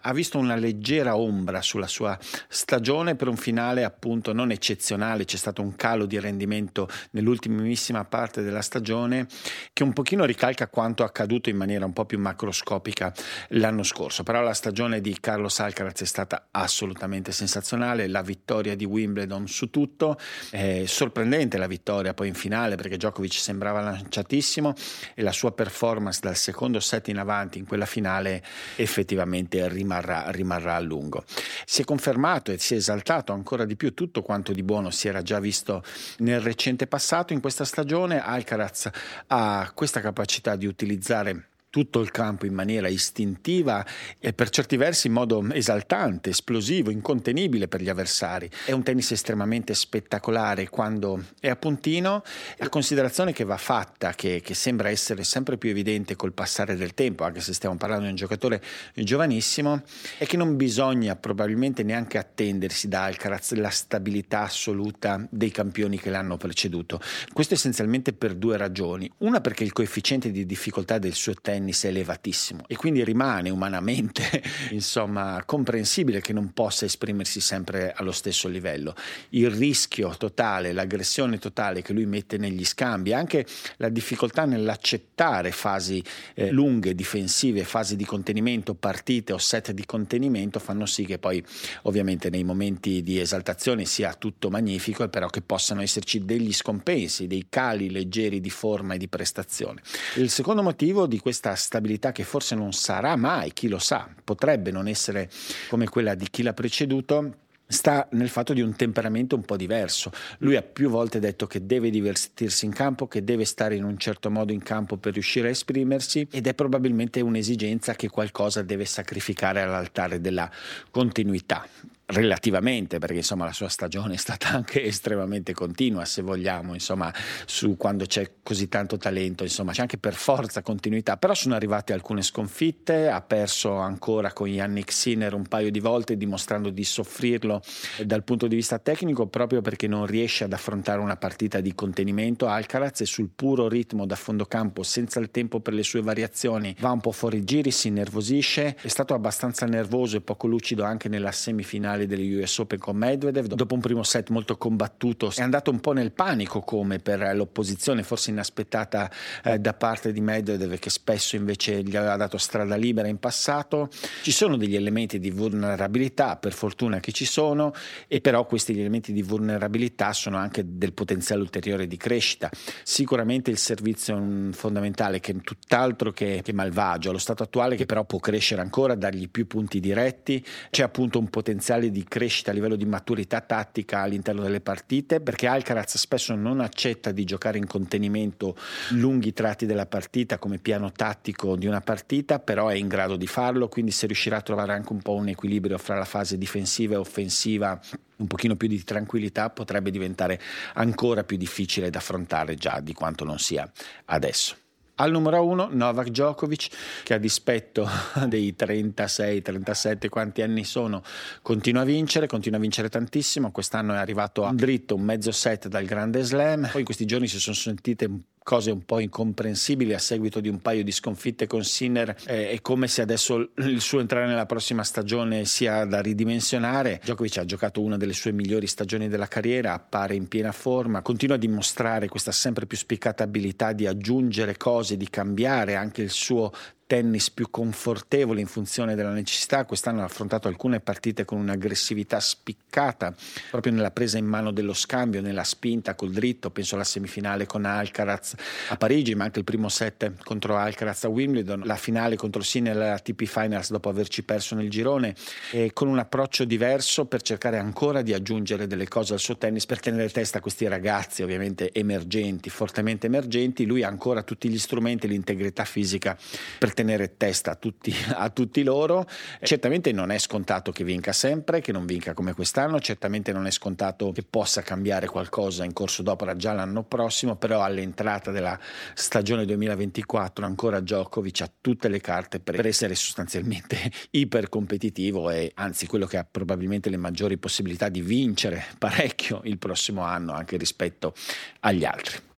ha visto una leggera ombra sulla sua stagione per un finale appunto non eccezionale, c'è stato un calo di rendimento nell'ultimissima parte della stagione che un pochino ricalca quanto accaduto in maniera un po' più macroscopica l'anno scorso, però la stagione di Carlos Alcaraz è stata assolutamente sensazionale, la vittoria di Wimbledon su tutto, è sorprendente la vittoria poi in finale perché Djokovic sembrava lanciatissimo e la sua performance dal secondo set in avanti in quella finale effettivamente rimarrà, rimarrà a lungo. Si è confermato e si è esaltato ancora di più tutto quanto di buono si era già visto nel recente passato in questa stagione. Alcaraz ha questa capacità di utilizzare tutto il campo in maniera istintiva e per certi versi in modo esaltante, esplosivo, incontenibile per gli avversari. È un tennis estremamente spettacolare quando è a puntino. La considerazione che va fatta, che, che sembra essere sempre più evidente col passare del tempo, anche se stiamo parlando di un giocatore giovanissimo, è che non bisogna probabilmente neanche attendersi da Alcaraz la stabilità assoluta dei campioni che l'hanno preceduto. Questo essenzialmente per due ragioni. Una perché il coefficiente di difficoltà del suo tennis tennis è elevatissimo e quindi rimane umanamente insomma comprensibile che non possa esprimersi sempre allo stesso livello. Il rischio totale, l'aggressione totale che lui mette negli scambi, anche la difficoltà nell'accettare fasi eh, lunghe, difensive, fasi di contenimento, partite o set di contenimento fanno sì che poi ovviamente nei momenti di esaltazione sia tutto magnifico però che possano esserci degli scompensi, dei cali leggeri di forma e di prestazione. Il secondo motivo di questa stabilità che forse non sarà mai, chi lo sa, potrebbe non essere come quella di chi l'ha preceduto, sta nel fatto di un temperamento un po' diverso. Lui ha più volte detto che deve divertirsi in campo, che deve stare in un certo modo in campo per riuscire a esprimersi ed è probabilmente un'esigenza che qualcosa deve sacrificare all'altare della continuità relativamente, perché insomma la sua stagione è stata anche estremamente continua, se vogliamo, insomma, su quando c'è così tanto talento, insomma, c'è anche per forza continuità, però sono arrivate alcune sconfitte, ha perso ancora con Yannick Sinner un paio di volte dimostrando di soffrirlo dal punto di vista tecnico proprio perché non riesce ad affrontare una partita di contenimento. Alcaraz e sul puro ritmo da fondo campo, senza il tempo per le sue variazioni, va un po' fuori giri, si innervosisce. È stato abbastanza nervoso e poco lucido anche nella semifinale degli US Open con Medvedev. Dopo un primo set molto combattuto, è andato un po' nel panico come per l'opposizione, forse inaspettata eh, da parte di Medvedev che spesso invece gli aveva dato strada libera in passato. Ci sono degli elementi di vulnerabilità, per fortuna che ci sono, e però questi elementi di vulnerabilità sono anche del potenziale ulteriore di crescita. Sicuramente il servizio è un fondamentale che è tutt'altro che, che malvagio allo stato attuale, che però può crescere ancora, dargli più punti diretti. C'è appunto un potenziale di crescita a livello di maturità tattica all'interno delle partite, perché Alcaraz spesso non accetta di giocare in contenimento lunghi tratti della partita come piano tattico di una partita, però è in grado di farlo, quindi se riuscirà a trovare anche un po' un equilibrio fra la fase difensiva e offensiva un pochino più di tranquillità potrebbe diventare ancora più difficile da affrontare già di quanto non sia adesso. Al numero uno Novak Djokovic che a dispetto dei 36-37 quanti anni sono continua a vincere, continua a vincere tantissimo, quest'anno è arrivato a dritto un mezzo set dal Grande Slam, poi in questi giorni si sono sentite cose un po' incomprensibili a seguito di un paio di sconfitte con Sinner eh, è come se adesso il suo entrare nella prossima stagione sia da ridimensionare. Djokovic ha giocato una delle sue migliori stagioni della carriera appare in piena forma continua a dimostrare questa sempre più spiccata abilità di aggiungere cose di cambiare anche il suo tennis più confortevole in funzione della necessità. Quest'anno ha affrontato alcune partite con un'aggressività spiccata, proprio nella presa in mano dello scambio, nella spinta col dritto. Penso alla semifinale con Alcaraz a Parigi, ma anche il primo set contro Alcaraz a Wimbledon, la finale contro Sinner alla TP Finals dopo averci perso nel girone, e con un approccio diverso per cercare ancora di aggiungere delle cose al suo tennis per tenere testa a questi ragazzi, ovviamente emergenti, fortemente emergenti. Lui ha ancora tutti gli strumenti, l'integrità fisica per tenere tenere testa a tutti, a tutti loro. Certamente non è scontato che vinca sempre, che non vinca come quest'anno, certamente non è scontato che possa cambiare qualcosa in corso d'opera già l'anno prossimo, però all'entrata della stagione 2024 ancora Djokovic ha tutte le carte per essere sostanzialmente ipercompetitivo e anzi quello che ha probabilmente le maggiori possibilità di vincere parecchio il prossimo anno anche rispetto agli altri.